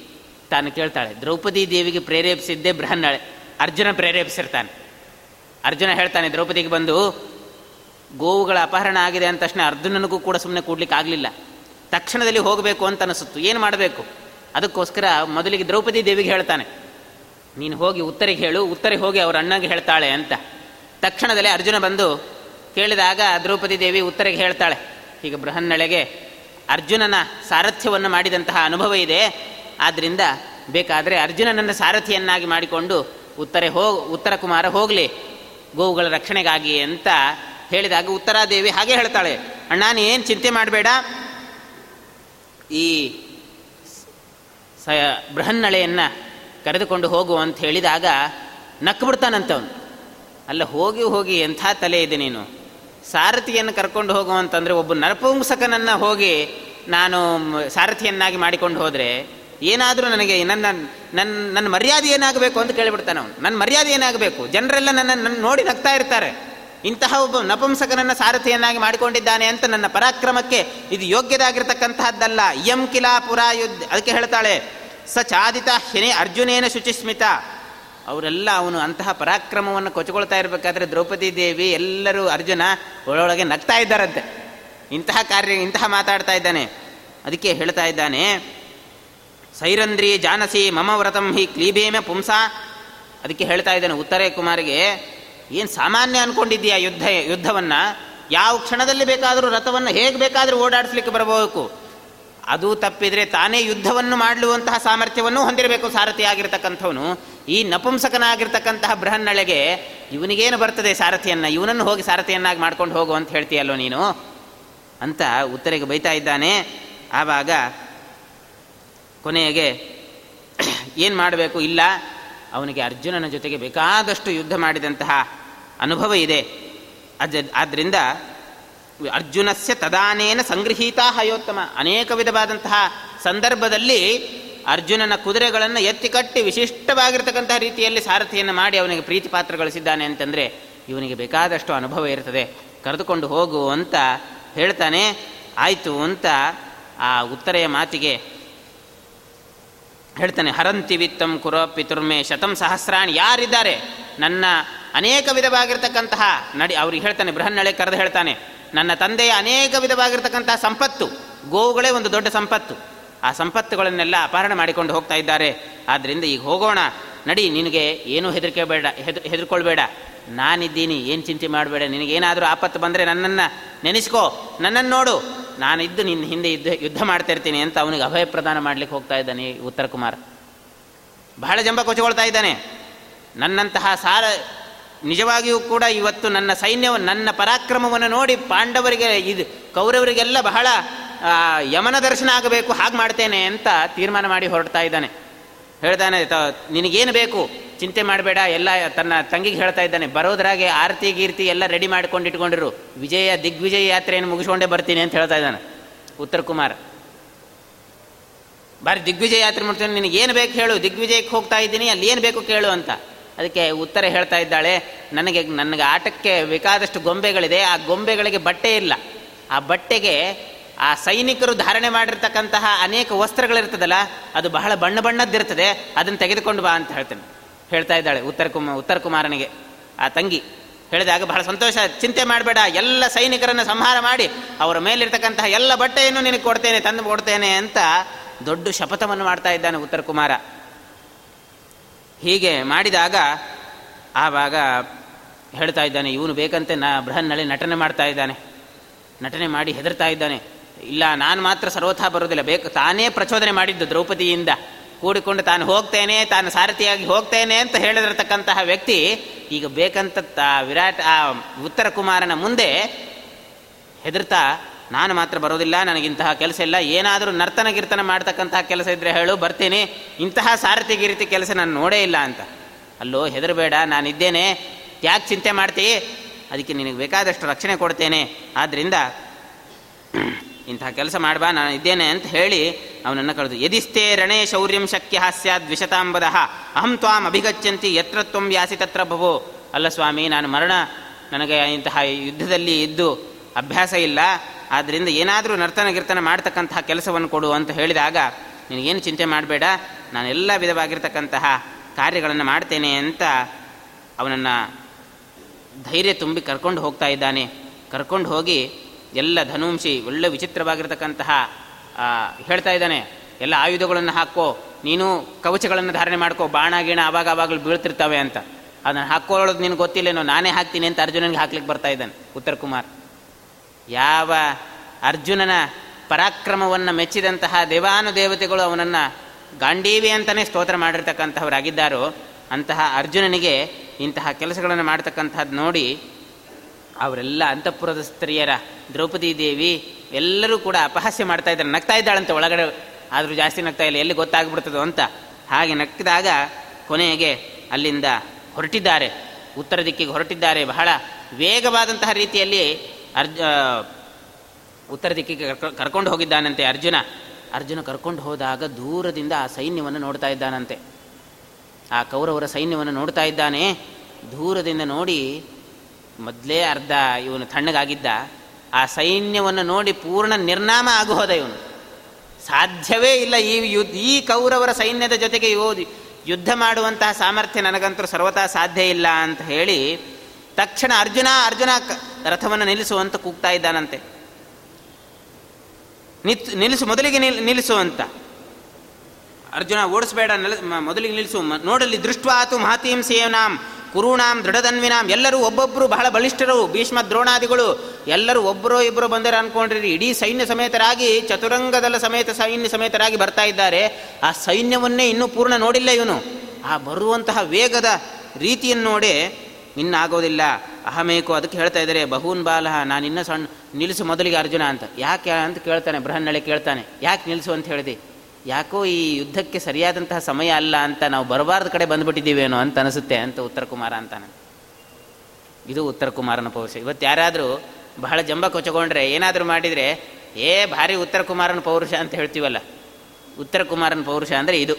ತಾನು ಕೇಳ್ತಾಳೆ. ದ್ರೌಪದಿ ದೇವಿಗೆ ಪ್ರೇರೇಪಿಸಿದ್ದೇ ಬೃಹನ್ನಳೆ. ಅರ್ಜುನ ಪ್ರೇರೇಪಿಸಿರ್ತಾನೆ. ಅರ್ಜುನ ಹೇಳ್ತಾನೆ, ದ್ರೌಪದಿಗೆ ಬಂದು, ಗೋವುಗಳ ಅಪಹರಣ ಆಗಿದೆ ಅಂದ ತಕ್ಷಣ ಅರ್ಜುನನಿಗೂ ಕೂಡ ಸುಮ್ಮನೆ ಕೂಡ್ಲಿಕ್ಕೆ ಆಗಲಿಲ್ಲ. ತಕ್ಷಣದಲ್ಲಿ ಹೋಗಬೇಕು ಅಂತ ಅನಿಸುತ್ತು. ಏನು ಮಾಡಬೇಕು? ಅದಕ್ಕೋಸ್ಕರ ಮೊದಲಿಗೆ ದ್ರೌಪದಿ ದೇವಿಗೆ ಹೇಳ್ತಾನೆ, ನೀನು ಹೋಗಿ ಉತ್ತರಿಗೆ ಹೇಳು, ಉತ್ತರಿಗೆ ಹೋಗಿ ಅವ್ರ ಅಣ್ಣಗೆ ಹೇಳ್ತಾಳೆ ಅಂತ. ತಕ್ಷಣದಲ್ಲಿ ಅರ್ಜುನ ಬಂದು ಕೇಳಿದಾಗ ದ್ರೌಪದಿ ದೇವಿ ಉತ್ತರಿಗೆ ಹೇಳ್ತಾಳೆ ಈಗ ಬೃಹನ್ನಳೆಗೆ, ಅರ್ಜುನನ ಸಾರಥ್ಯವನ್ನು ಮಾಡಿದಂತಹ ಅನುಭವ ಇದೆ. ಆದ್ದರಿಂದ ಬೇಕಾದರೆ ಅರ್ಜುನನನ್ನು ಸಾರಥಿಯನ್ನಾಗಿ ಮಾಡಿಕೊಂಡು ಉತ್ತರೆ ಹೋಗ್, ಉತ್ತರ ಕುಮಾರ ಹೋಗಲಿ, ಗೋವುಗಳ ರಕ್ಷಣೆಗಾಗಿ ಅಂತ ಹೇಳಿದಾಗ ಉತ್ತರಾದೇವಿ ಹಾಗೆ ಹೇಳ್ತಾಳೆ, ಅಣ್ಣ ನೀನು ಚಿಂತೆ ಮಾಡಬೇಡ. ಈ ಸ, ಬೃಹನ್ನಳೆಯನ್ನು ಕರೆದುಕೊಂಡು ಹೋಗು ಅಂತ ಹೇಳಿದಾಗ ನಕ್ಕು ಬಿಡ್ತಾನಂತವನು ಅಲ್ಲ, ಹೋಗಿ ಹೋಗಿ, ಎಂಥ ತಲೆ ಇದೆ ನೀನು? ಸಾರಥಿಯನ್ನು ಕರ್ಕೊಂಡು ಹೋಗು ಅಂತಂದರೆ ಒಬ್ಬ ನರಪುಂಸಕನನ್ನು ಹೋಗಿ ನಾನು ಸಾರಥಿಯನ್ನಾಗಿ ಮಾಡಿಕೊಂಡು ಹೋದರೆ ಏನಾದರೂ ನನಗೆ ನನ್ನ ನನ್ನ ನನ್ನ ಮರ್ಯಾದೆ ಏನಾಗಬೇಕು ಅಂತ ಕೇಳಿಬಿಡ್ತಾನೆ ಅವನು. ನನ್ನ ಮರ್ಯಾದೆ ಏನಾಗಬೇಕು? ಜನರೆಲ್ಲ ನನ್ನ ನನ್ನ ನೋಡಿ ನಗ್ತಾ ಇರ್ತಾರೆ. ಇಂತಹ ಒಬ್ಬ ನಪುಂಸಕನನ್ನು ಸಾರಥಿಯನ್ನಾಗಿ ಮಾಡಿಕೊಂಡಿದ್ದಾನೆ ಅಂತ ನನ್ನ ಪರಾಕ್ರಮಕ್ಕೆ ಇದು ಯೋಗ್ಯದಾಗಿರ್ತಕ್ಕಂತಹದ್ದಲ್ಲ. ಇಯಂ ಕಿಲಾ ಪುರಾ ಯುದ್ಧ, ಅದಕ್ಕೆ ಹೇಳ್ತಾಳೆ ಸ ಚಾದಿತ ಹೆನೆ ಅರ್ಜುನೇನ ಶುಚಿಸ್ಮಿತ. ಅವರೆಲ್ಲ ಅವನು ಅಂತಹ ಪರಾಕ್ರಮವನ್ನು ಕೊಚ್ಕೊಳ್ತಾ ಇರಬೇಕಾದ್ರೆ ದ್ರೌಪದಿ ದೇವಿ ಎಲ್ಲರೂ ಅರ್ಜುನ ಒಳೊಳಗೆ ನಗ್ತಾ ಇದ್ದಾರಂತೆ. ಇಂತಹ ಕಾರ್ಯ, ಇಂತಹ ಮಾತಾಡ್ತಾ ಇದ್ದಾನೆ. ಅದಕ್ಕೆ ಹೇಳ್ತಾ ಇದ್ದಾನೆ ಸೈರಂದ್ರಿ ಜಾನಸಿ ಮಮ ವ್ರತಂ ಹಿ ಕ್ಲೀಬೇಮ ಪುಂಸ. ಅದಕ್ಕೆ ಹೇಳ್ತಾ ಇದ್ದಾನೆ ಉತ್ತರೇ ಕುಮಾರಿಗೆ, ಏನು ಸಾಮಾನ್ಯ ಅನ್ಕೊಂಡಿದ್ದೀಯಾ ಯುದ್ಧ, ಯುದ್ಧವನ್ನು? ಯಾವ ಕ್ಷಣದಲ್ಲಿ ಬೇಕಾದರೂ ರಥವನ್ನು ಹೇಗೆ ಬೇಕಾದರೂ ಓಡಾಡಿಸ್ಲಿಕ್ಕೆ ಬರಬೇಕು. ಅದು ತಪ್ಪಿದರೆ ತಾನೇ ಯುದ್ಧವನ್ನು ಮಾಡಲುವಂತಹ ಸಾಮರ್ಥ್ಯವನ್ನು ಹೊಂದಿರಬೇಕು ಸಾರಥಿ ಆಗಿರ್ತಕ್ಕಂಥವನು. ಈ ನಪುಂಸಕನಾಗಿರ್ತಕ್ಕಂತಹ ಬೃಹನ್ನಳೆಗೆ ಇವನಿಗೇನು ಬರ್ತದೆ ಸಾರಥಿಯನ್ನು? ಇವನನ್ನು ಹೋಗಿ ಸಾರಥಿಯನ್ನಾಗಿ ಮಾಡ್ಕೊಂಡು ಹೋಗು ಅಂತ ಹೇಳ್ತೀಯಲ್ಲೋ ನೀನು? ಅಂತ ಉತ್ತರಿಗೆ ಬೈತಾ ಇದ್ದಾನೆ. ಆವಾಗ ಕೊನೆಗೆ ಏನು ಮಾಡಬೇಕು? ಇಲ್ಲ. ಅವನಿಗೆ ಅರ್ಜುನನ ಜೊತೆಗೆ ಬೇಕಾದಷ್ಟು ಯುದ್ಧ ಮಾಡಿದಂತಹ ಅನುಭವ ಇದೆ. ಅಜ ಆದ್ದರಿಂದ ಅರ್ಜುನಸ್ಯ ತದಾನೇನ ಸಂಗೃಹೀತ ಹಯೋತ್ತಮ. ಅನೇಕ ವಿಧವಾದಂತಹ ಸಂದರ್ಭದಲ್ಲಿ ಅರ್ಜುನನ ಕುದುರೆಗಳನ್ನು ಎತ್ತಿ ಕಟ್ಟಿ ವಿಶಿಷ್ಟವಾಗಿರ್ತಕ್ಕಂತಹ ರೀತಿಯಲ್ಲಿ ಸಾರಥಿಯನ್ನು ಮಾಡಿ ಅವನಿಗೆ ಪ್ರೀತಿ ಪಾತ್ರ ಗಳಿಸಿದ್ದಾನೆ ಅಂತಂದರೆ ಇವನಿಗೆ ಬೇಕಾದಷ್ಟು ಅನುಭವ ಇರ್ತದೆ. ಕರೆದುಕೊಂಡು ಹೋಗು ಅಂತ ಹೇಳ್ತಾನೆ. ಆಯಿತು ಅಂತ ಆ ಉತ್ತರೆಯ ಮಾತಿಗೆ ಹೇಳ್ತಾನೆ, ಹರಂತಿ ವಿತ್ತಂ ಕುರ ಪಿತುರ್ಮೆ ಶತಂ ಸಹಸ್ರಾಣಿ. ಯಾರಿದ್ದಾರೆ? ನನ್ನ ಅನೇಕ ವಿಧವಾಗಿರ್ತಕ್ಕಂತಹ ನಡಿ, ಅವ್ರಿಗೆ ಹೇಳ್ತಾನೆ, ಬೃಹನ್ನಳೆ ಕರೆದು ಹೇಳ್ತಾನೆ, ನನ್ನ ತಂದೆಯ ಅನೇಕ ವಿಧವಾಗಿರ್ತಕ್ಕಂತಹ ಸಂಪತ್ತು, ಗೋವುಗಳೇ ಒಂದು ದೊಡ್ಡ ಸಂಪತ್ತು. ಆ ಸಂಪತ್ತುಗಳನ್ನೆಲ್ಲ ಅಪಹರಣ ಮಾಡಿಕೊಂಡು ಹೋಗ್ತಾ ಇದ್ದಾರೆ. ಆದ್ದರಿಂದ ಈಗ ಹೋಗೋಣ. ನಡಿ, ನಿನಗೆ ಏನೂ ಹೆದರಿಕೆ ಬೇಡ, ಹೆದ್, ಹೆದರ್ಕೊಳ್ಬೇಡ. ನಾನಿದ್ದೀನಿ, ಏನು ಚಿಂತೆ ಮಾಡಬೇಡ. ನಿನಗೇನಾದರೂ ಆಪತ್ತು ಬಂದರೆ ನನ್ನನ್ನು ನೆನೆಸ್ಕೋ, ನನ್ನನ್ನು ನೋಡು. ನಾನಿದ್ದು ನಿನ್ನ ಹಿಂದೆ ಯುದ್ಧ ಯುದ್ಧ ಮಾಡ್ತಿರ್ತೀನಿ ಅಂತ ಅವನಿಗೆ ಅಭಯ ಪ್ರದಾನ ಮಾಡಲಿಕ್ಕೆ ಹೋಗ್ತಾ ಇದ್ದಾನೆ ಉತ್ತರ ಕುಮಾರ್. ಬಹಳ ಜಂಬ ಕೊಚ್ಕೊಳ್ತಾ ಇದ್ದಾನೆ. ನನ್ನಂತಹ ಸಾರ ನಿಜವಾಗಿಯೂ ಕೂಡ ಇವತ್ತು ನನ್ನ ಸೈನ್ಯವನ್ನು ನನ್ನ ಪರಾಕ್ರಮವನ್ನು ನೋಡಿ ಪಾಂಡವರಿಗೆ ಇದು ಕೌರವರಿಗೆಲ್ಲ ಬಹಳ ಯಮನ ದರ್ಶನ ಆಗಬೇಕು, ಹಾಗೆ ಮಾಡ್ತೇನೆ ಅಂತ ತೀರ್ಮಾನ ಮಾಡಿ ಹೊರಡ್ತಾ ಇದ್ದಾನೆ. ಹೇಳ್ತಾನೆ ನಿನಗೇನು ಬೇಕು? ಚಿಂತೆ ಮಾಡಬೇಡ, ಎಲ್ಲ ತನ್ನ ತಂಗಿಗೆ ಹೇಳ್ತಾ ಇದ್ದಾನೆ. ಬರೋದ್ರಾಗೆ ಆರತಿ ಗೀರ್ತಿ ಎಲ್ಲ ರೆಡಿ ಮಾಡ್ಕೊಂಡು ಇಟ್ಕೊಂಡಿರು. ವಿಜಯ, ದಿಗ್ವಿಜಯ ಯಾತ್ರೆಯನ್ನು ಮುಗಿಸ್ಕೊಂಡೇ ಬರ್ತೀನಿ ಅಂತ ಹೇಳ್ತಾ ಇದ್ದಾನೆ. ಉತ್ತರ ಕುಮಾರ್. ಬಾರಿ ದಿಗ್ವಿಜಯ ಯಾತ್ರೆ ಮಾಡ್ತೀನಿ, ನಿನಗೆ ಏನು ಬೇಕು ಹೇಳು. ದಿಗ್ವಿಜಯಕ್ಕೆ ಹೋಗ್ತಾ ಇದ್ದೀನಿ, ಅಲ್ಲಿ ಏನು ಬೇಕು ಕೇಳು ಅಂತ. ಅದಕ್ಕೆ ಉತ್ತರ ಹೇಳ್ತಾ ಇದ್ದಾಳೆ. ನನಗೆ ನನಗೆ ಆಟಕ್ಕೆ ಬೇಕಾದಷ್ಟು ಗೊಂಬೆಗಳಿದೆ. ಆ ಗೊಂಬೆಗಳಿಗೆ ಬಟ್ಟೆ ಇಲ್ಲ. ಆ ಬಟ್ಟೆಗೆ ಆ ಸೈನಿಕರು ಧಾರಣೆ ಮಾಡಿರ್ತಕ್ಕಂತಹ ಅನೇಕ ವಸ್ತ್ರಗಳಿರ್ತದಲ್ಲ, ಅದು ಬಹಳ ಬಣ್ಣ ಬಣ್ಣದ್ದಿರ್ತದೆ. ಅದನ್ನು ತೆಗೆದುಕೊಂಡು ಬಾ ಅಂತ ಹೇಳ್ತೇನೆ. ಹೇಳ್ತಾ ಇದ್ದಾಳೆ ಉತ್ತರ ಕುಮ, ಉತ್ತರ ಕುಮಾರನಿಗೆ. ಆ ತಂಗಿ ಹೇಳಿದಾಗ ಬಹಳ ಸಂತೋಷ, ಚಿಂತೆ ಮಾಡಬೇಡ, ಎಲ್ಲ ಸೈನಿಕರನ್ನು ಸಂಹಾರ ಮಾಡಿ, ಅವರ ಮೇಲಿರ್ತಕ್ಕಂತಹ ಎಲ್ಲ ಬಟ್ಟೆಯನ್ನು ನಿನಗೆ ಕೊಡ್ತೇನೆ, ತಂದು ಕೊಡ್ತೇನೆ ಅಂತ ದೊಡ್ಡ ಶಪಥವನ್ನು ಮಾಡ್ತಾ ಇದ್ದಾನೆ ಉತ್ತರ ಕುಮಾರ. ಹೀಗೆ ಮಾಡಿದಾಗ ಆವಾಗ ಹೇಳ್ತಾ ಇದ್ದಾನೆ, ಇವನು ಬೇಕಂತೆ, ನಾ ಬೃಹನ್ನಳ್ಳಿ ನಟನೆ ಮಾಡ್ತಾ ಇದ್ದಾನೆ, ನಟನೆ ಮಾಡಿ ಹೆದರ್ತಾ ಇದ್ದಾನೆ. ಇಲ್ಲ, ನಾನು ಮಾತ್ರ ಸರ್ವಥಾ ಬರೋದಿಲ್ಲ ಬೇಕು, ತಾನೇ ಪ್ರಚೋದನೆ ಮಾಡಿದ್ದು ದ್ರೌಪದಿಯಿಂದ. ಕೂಡಿಕೊಂಡು ತಾನು ಹೋಗ್ತೇನೆ, ತಾನು ಸಾರಥಿಯಾಗಿ ಹೋಗ್ತೇನೆ ಅಂತ ಹೇಳಿದಿರತಕ್ಕಂತಹ ವ್ಯಕ್ತಿ ಈಗ ಬೇಕಂತ ವಿರಾಟ್, ಆ ಉತ್ತರ ಕುಮಾರನ ಮುಂದೆ ಹೆದರ್ತಾ, ನಾನು ಮಾತ್ರ ಬರೋದಿಲ್ಲ, ನನಗಿಂತಹ ಕೆಲಸ ಇಲ್ಲ, ಏನಾದರೂ ನರ್ತನ ಗಿರ್ತನ ಮಾಡ್ತಕ್ಕಂತಹ ಕೆಲಸ ಇದ್ದರೆ ಹೇಳು, ಬರ್ತೀನಿ, ಇಂತಹ ಸಾರಥಿ ರೀತಿ ಕೆಲಸ ನಾನು ನೋಡೇ ಇಲ್ಲ ಅಂತ. ಅಲ್ಲೋ, ಹೆದರಬೇಡ, ನಾನಿದ್ದೇನೆ, ಯಾಕೆ ಚಿಂತೆ ಮಾಡ್ತೀ? ಅದಕ್ಕೆ ನಿನಗೆ ಬೇಕಾದಷ್ಟು ರಕ್ಷಣೆ ಕೊಡ್ತೇನೆ. ಆದ್ದರಿಂದ ಇಂತಹ ಕೆಲಸ ಮಾಡಬಾ, ನಾನು ಇದ್ದೇನೆ ಅಂತ ಹೇಳಿ ಅವನನ್ನು ಕಳೆದು ಯದಿಸ್ತೇ ರಣೇ ಶೌರ್ಯಂ ಶಕ್ಯ ಸ್ಯಾದ್ ದ್ವಿಷತಾಂಬದ ಅಹಂ ತ್ವಾಂ ಅಭಿಗಚ್ಚಂತಿ ಯತ್ರ ತ್ವಂ ಯಾಸಿ ತತ್ರ ಭವೋ. ಅಲ್ಲ ಸ್ವಾಮಿ, ನಾನು ಮರಣ, ನನಗೆ ಇಂತಹ ಯುದ್ಧದಲ್ಲಿ ಇದ್ದು ಅಭ್ಯಾಸ ಇಲ್ಲ ಆದ್ದರಿಂದ ಏನಾದರೂ ನರ್ತನ ಗಿರ್ತನ ಮಾಡ್ತಕ್ಕಂತಹ ಕೆಲಸವನ್ನು ಕೊಡು ಅಂತ ಹೇಳಿದಾಗ, ನಿನಗೇನು ಚಿಂತೆ ಮಾಡಬೇಡ, ನಾನು ಎಲ್ಲ ವಿಧವಾಗಿರ್ತಕ್ಕಂತಹ ಕಾರ್ಯಗಳನ್ನು ಮಾಡ್ತೇನೆ ಅಂತ ಅವನನ್ನು ಧೈರ್ಯ ತುಂಬಿ ಕರ್ಕೊಂಡು ಹೋಗ್ತಾ ಇದ್ದಾನೆ. ಕರ್ಕೊಂಡು ಹೋಗಿ ಎಲ್ಲ ಧನುಂಶಿ ಒಳ್ಳೆ ವಿಚಿತ್ರವಾಗಿರ್ತಕ್ಕಂತಹ ಹೇಳ್ತಾ ಇದ್ದಾನೆ, ಎಲ್ಲ ಆಯುಧಗಳನ್ನು ಹಾಕೋ, ನೀನು ಕವಚಗಳನ್ನು ಧಾರಣೆ ಮಾಡ್ಕೋ, ಬಾಣ, ಗೀಣ ಆವಾಗ ಆವಾಗಲೂ ಬೀಳ್ತಿರ್ತವೆ ಅಂತ. ಅದನ್ನು ಹಾಕೊಳ್ಳೋದು ನಿನಗೆ ಗೊತ್ತಿಲ್ಲೇನೋ, ನಾನೇ ಹಾಕ್ತೀನಿ ಅಂತ ಅರ್ಜುನನಿಗೆ ಹಾಕ್ಲಿಕ್ಕೆ ಬರ್ತಾ ಇದ್ದಾನೆ, ಉತ್ತರ ಕುಮಾರ್. ಯಾವ ಅರ್ಜುನನ ಪರಾಕ್ರಮವನ್ನು ಮೆಚ್ಚಿದಂತಹ ದೇವಾನುದೇವತೆಗಳು ಅವನನ್ನು ಗಾಂಡೀವಿ ಅಂತಲೇ ಸ್ತೋತ್ರ ಮಾಡಿರ್ತಕ್ಕಂಥವರಾಗಿದ್ದಾರೋ, ಅಂತಹ ಅರ್ಜುನನಿಗೆ ಇಂತಹ ಕೆಲಸಗಳನ್ನು ಮಾಡ್ತಕ್ಕಂಥದ್ದು ನೋಡಿ ಅವರೆಲ್ಲ ಅಂತಃಪುರದ ಸ್ತ್ರೀಯರ ದ್ರೌಪದಿ ದೇವಿ ಎಲ್ಲರೂ ಕೂಡ ಅಪಹಾಸ್ಯ ಮಾಡ್ತಾ ಇದ್ದಾರೆ. ನಗ್ತಾ ಇದ್ದಾಳಂತೆ ಒಳಗಡೆ. ಆದರೂ ಜಾಸ್ತಿ ನಗ್ತಾ ಇಲ್ಲ. ಎಲ್ಲಿ ಗೊತ್ತಾಗ್ಬಿಡ್ತದೋ ಅಂತ. ಹಾಗೆ ನಕ್ಕಿದಾಗ ಕೊನೆಗೆ ಅಲ್ಲಿಂದ ಹೊರಟಿದ್ದಾರೆ. ಉತ್ತರ ದಿಕ್ಕಿಗೆ ಹೊರಟಿದ್ದಾರೆ. ಬಹಳ ವೇಗವಾದಂತಹ ರೀತಿಯಲ್ಲಿ ಅರ್ಜ ಉತ್ತರ ದಿಕ್ಕಿಗೆ ಕರ್ಕೊಂಡು ಹೋಗಿದ್ದಾನಂತೆ ಅರ್ಜುನ. ಅರ್ಜುನ ಕರ್ಕೊಂಡು ಹೋದಾಗ ದೂರದಿಂದ ಆ ಸೈನ್ಯವನ್ನು ನೋಡ್ತಾ ಇದ್ದಾನಂತೆ. ಆ ಕೌರವರ ಸೈನ್ಯವನ್ನು ನೋಡ್ತಾ ಇದ್ದಾನೆ. ದೂರದಿಂದ ನೋಡಿ ಮೊದಲೇ ಅರ್ಧ ಇವನು ತಣ್ಣಗಾಗಿದ್ದ, ಆ ಸೈನ್ಯವನ್ನು ನೋಡಿ ಪೂರ್ಣ ನಿರ್ನಾಮ ಆಗೋದ ಇವನು. ಸಾಧ್ಯವೇ ಇಲ್ಲ ಈ ಯುದ್ಧ, ಈ ಕೌರವರ ಸೈನ್ಯದ ಜೊತೆಗೆ ಯೋಧಿ ಯುದ್ಧ ಮಾಡುವಂತಹ ಸಾಮರ್ಥ್ಯ ನನಗಂತೂ ಸರ್ವತಾ ಸಾಧ್ಯ ಇಲ್ಲ ಅಂತ ಹೇಳಿ ತಕ್ಷಣ ಅರ್ಜುನ ಅರ್ಜುನ ರಥವನ್ನು ನಿಲ್ಲಿಸುವಂತ ಕೂಗ್ತಾ ಇದ್ದಾನಂತೆ. ನಿತ್, ನಿಲ್ಲಿಸು, ಮೊದಲಿಗೆ ನಿಲ್, ನಿಲ್ಲಿಸು ಅರ್ಜುನ ಓಡಿಸ್ಬೇಡ ಮೊದಲಿಗೆ ನಿಲ್ಲಿಸು ನೋಡಲಿ ದೃಷ್ಟ್ವಾತು ಮಹತೀಂ ಕುರುಣಾಂ ದೃಢದನ್ವಿನಾಂ ಎಲ್ಲರೂ ಒಬ್ಬೊಬ್ಬರು ಬಹಳ ಬಲಿಷ್ಠರು, ಭೀಷ್ಮ ದ್ರೋಣಾದಿಗಳು. ಎಲ್ಲರೂ ಒಬ್ಬರೋ ಇಬ್ಬರು ಬಂದರೆ ಅನ್ಕೊಂಡ್ರಿ, ಇಡೀ ಸೈನ್ಯ ಸಮೇತರಾಗಿ ಚತುರಂಗದಲ್ಲ ಸಮೇತ ಸೈನ್ಯ ಸಮೇತರಾಗಿ ಬರ್ತಾ ಇದ್ದಾರೆ. ಆ ಸೈನ್ಯವನ್ನೇ ಇನ್ನೂ ಪೂರ್ಣ ನೋಡಿಲ್ಲ ಇವನು. ಆ ಬರುವಂತಹ ವೇಗದ ರೀತಿಯನ್ನು ನೋಡಿ ಇನ್ನಾಗೋದಿಲ್ಲ. ಅಹಮೇಕು ಅದಕ್ಕೆ ಹೇಳ್ತಾ ಇದ್ದಾರೆ, ಬಹೂನ್ ಬಾಲಹ ನಾನು ಇನ್ನೂ ಸಣ್ಣ ನಿಲ್ಲಿಸು ಮೊದಲಿಗೆ ಅರ್ಜುನ ಅಂತ. ಯಾಕೆ ಅಂತ ಕೇಳ್ತಾನೆ, ಬೃಹನ್ನಳೆ ಕೇಳ್ತಾನೆ. ಯಾಕೆ ನಿಲ್ಲಿಸು ಅಂತ ಹೇಳಿದೆ? ಯಾಕೋ ಈ ಯುದ್ಧಕ್ಕೆ ಸರಿಯಾದಂತಹ ಸಮಯ ಅಲ್ಲ ಅಂತ ನಾವು ಬರಬಾರ್ದ ಕಡೆ ಬಂದ್ಬಿಟ್ಟಿದ್ದೀವೇನೋ ಅಂತ ಅನಿಸುತ್ತೆ ಅಂತ ಉತ್ತರ ಕುಮಾರ ಅಂತಾನೆ. ಇದು ಉತ್ತರ ಕುಮಾರನ ಪೌರುಷ. ಇವತ್ತು ಯಾರಾದರೂ ಬಹಳ ಜಂಬ ಕೊಚ್ಚಗೊಂಡ್ರೆ ಏನಾದರೂ ಮಾಡಿದರೆ, ಏ ಭಾರಿ ಉತ್ತರ ಕುಮಾರನ ಪೌರುಷ ಅಂತ ಹೇಳ್ತೀವಲ್ಲ. ಉತ್ತರ ಕುಮಾರನ ಪೌರುಷ ಅಂದರೆ ಇದು.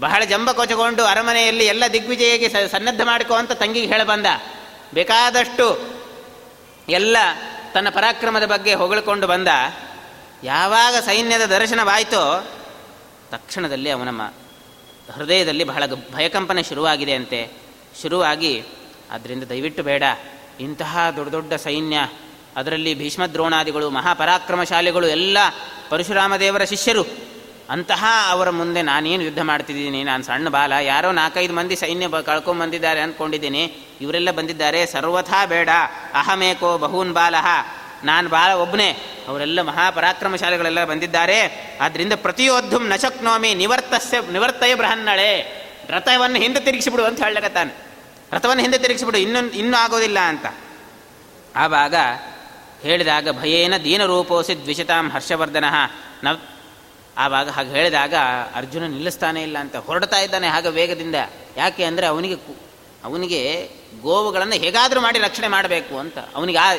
ಬಹಳ ಜಂಬ ಕೊಚ್ಚಗೊಂಡು ಅರಮನೆಯಲ್ಲಿ ಎಲ್ಲ ದಿಗ್ವಿಜಯಗೆ ಸನ್ನದ್ಧ ಮಾಡ್ಕೋ ಅಂತ ತಂಗಿಗೆ ಹೇಳಬಂದ ಬೇಕಾದಷ್ಟು ಎಲ್ಲ ತನ್ನ ಪರಾಕ್ರಮದ ಬಗ್ಗೆ ಹೊಗಳಿಕೊಂಡು ಬಂದ. ಯಾವಾಗ ಸೈನ್ಯದ ದರ್ಶನವಾಯಿತೋ ತಕ್ಷಣದಲ್ಲಿ ಅವನ ಹೃದಯದಲ್ಲಿ ಬಹಳ ಭಯಕಂಪನೆ ಶುರುವಾಗಿದೆ ಅಂತೆ. ಶುರುವಾಗಿ ಅದರಿಂದ ದಯವಿಟ್ಟು ಬೇಡ. ಇಂತಹ ದೊಡ್ಡ ದೊಡ್ಡ ಸೈನ್ಯ, ಅದರಲ್ಲಿ ಭೀಷ್ಮ ಭೀಷ್ಮದ್ರೋಣಾದಿಗಳು, ಮಹಾಪರಾಕ್ರಮಶಾಲಿಗಳು ಎಲ್ಲ ಪರಶುರಾಮ ದೇವರ ಶಿಷ್ಯರು. ಅಂತಹ ಅವರ ಮುಂದೆ ನಾನೇನು ಯುದ್ಧ ಮಾಡ್ತಿದ್ದೀನಿ? ನಾನು ಸಣ್ಣ ಬಾಲ. ಯಾರೋ ನಾಲ್ಕೈದು ಮಂದಿ ಸೈನ್ಯ ಬ ಕಳ್ಕೊಂಬಂದಿದ್ದಾರೆ ಅಂದ್ಕೊಂಡಿದ್ದೀನಿ ಇವರೆಲ್ಲ ಬಂದಿದ್ದಾರೆ. ಸರ್ವಥಾ ಬೇಡ. ಅಹಮೇಕೋ ಬಹೂನ್ ಬಾಲಹ ನಾನು ಬಾಲ ಒಬ್ಬನೇ ಅವರೆಲ್ಲ ಮಹಾಪರಾಕ್ರಮಶಾಲಿಗಳೆಲ್ಲ ಬಂದಿದ್ದಾರೆ. ಆದ್ದರಿಂದ ಪ್ರತಿಯೊದ್ದು ನಶಕ್ನೋಮಿ ನಿವರ್ತಸ್ಯ, ನಿವರ್ತಯ ಬೃಹನ್ನಳೆ ರಥವನ್ನು ಹಿಂದೆ ತಿರುಗಿಸಿಬಿಡು ಅಂತ ಹೇಳಕತ್ತಾನೆ. ರಥವನ್ನು ಹಿಂದೆ ತಿರುಗಿಸಿಬಿಡು, ಇನ್ನೊಂದು, ಇನ್ನೂ ಆಗೋದಿಲ್ಲ ಅಂತ. ಆವಾಗ ಹೇಳಿದಾಗ ಭಯೇನ ದೀನರೂಪೋಸಿ ದ್ವಿಷತಾಂ ಹರ್ಷವರ್ಧನ. ನವ್ ಆವಾಗ ಹಾಗೆ ಹೇಳಿದಾಗ ಅರ್ಜುನ ನಿಲ್ಲಿಸ್ತಾನೆ ಇಲ್ಲ ಅಂತ ಹೊರಡ್ತಾ ಇದ್ದಾನೆ ಹಾಗೆ ವೇಗದಿಂದ. ಯಾಕೆ ಅಂದರೆ ಅವನಿಗೆ ಅವನಿಗೆ ಗೋವುಗಳನ್ನು ಹೇಗಾದರೂ ಮಾಡಿ ರಕ್ಷಣೆ ಮಾಡಬೇಕು ಅಂತ. ಅವನಿಗೆ ಆ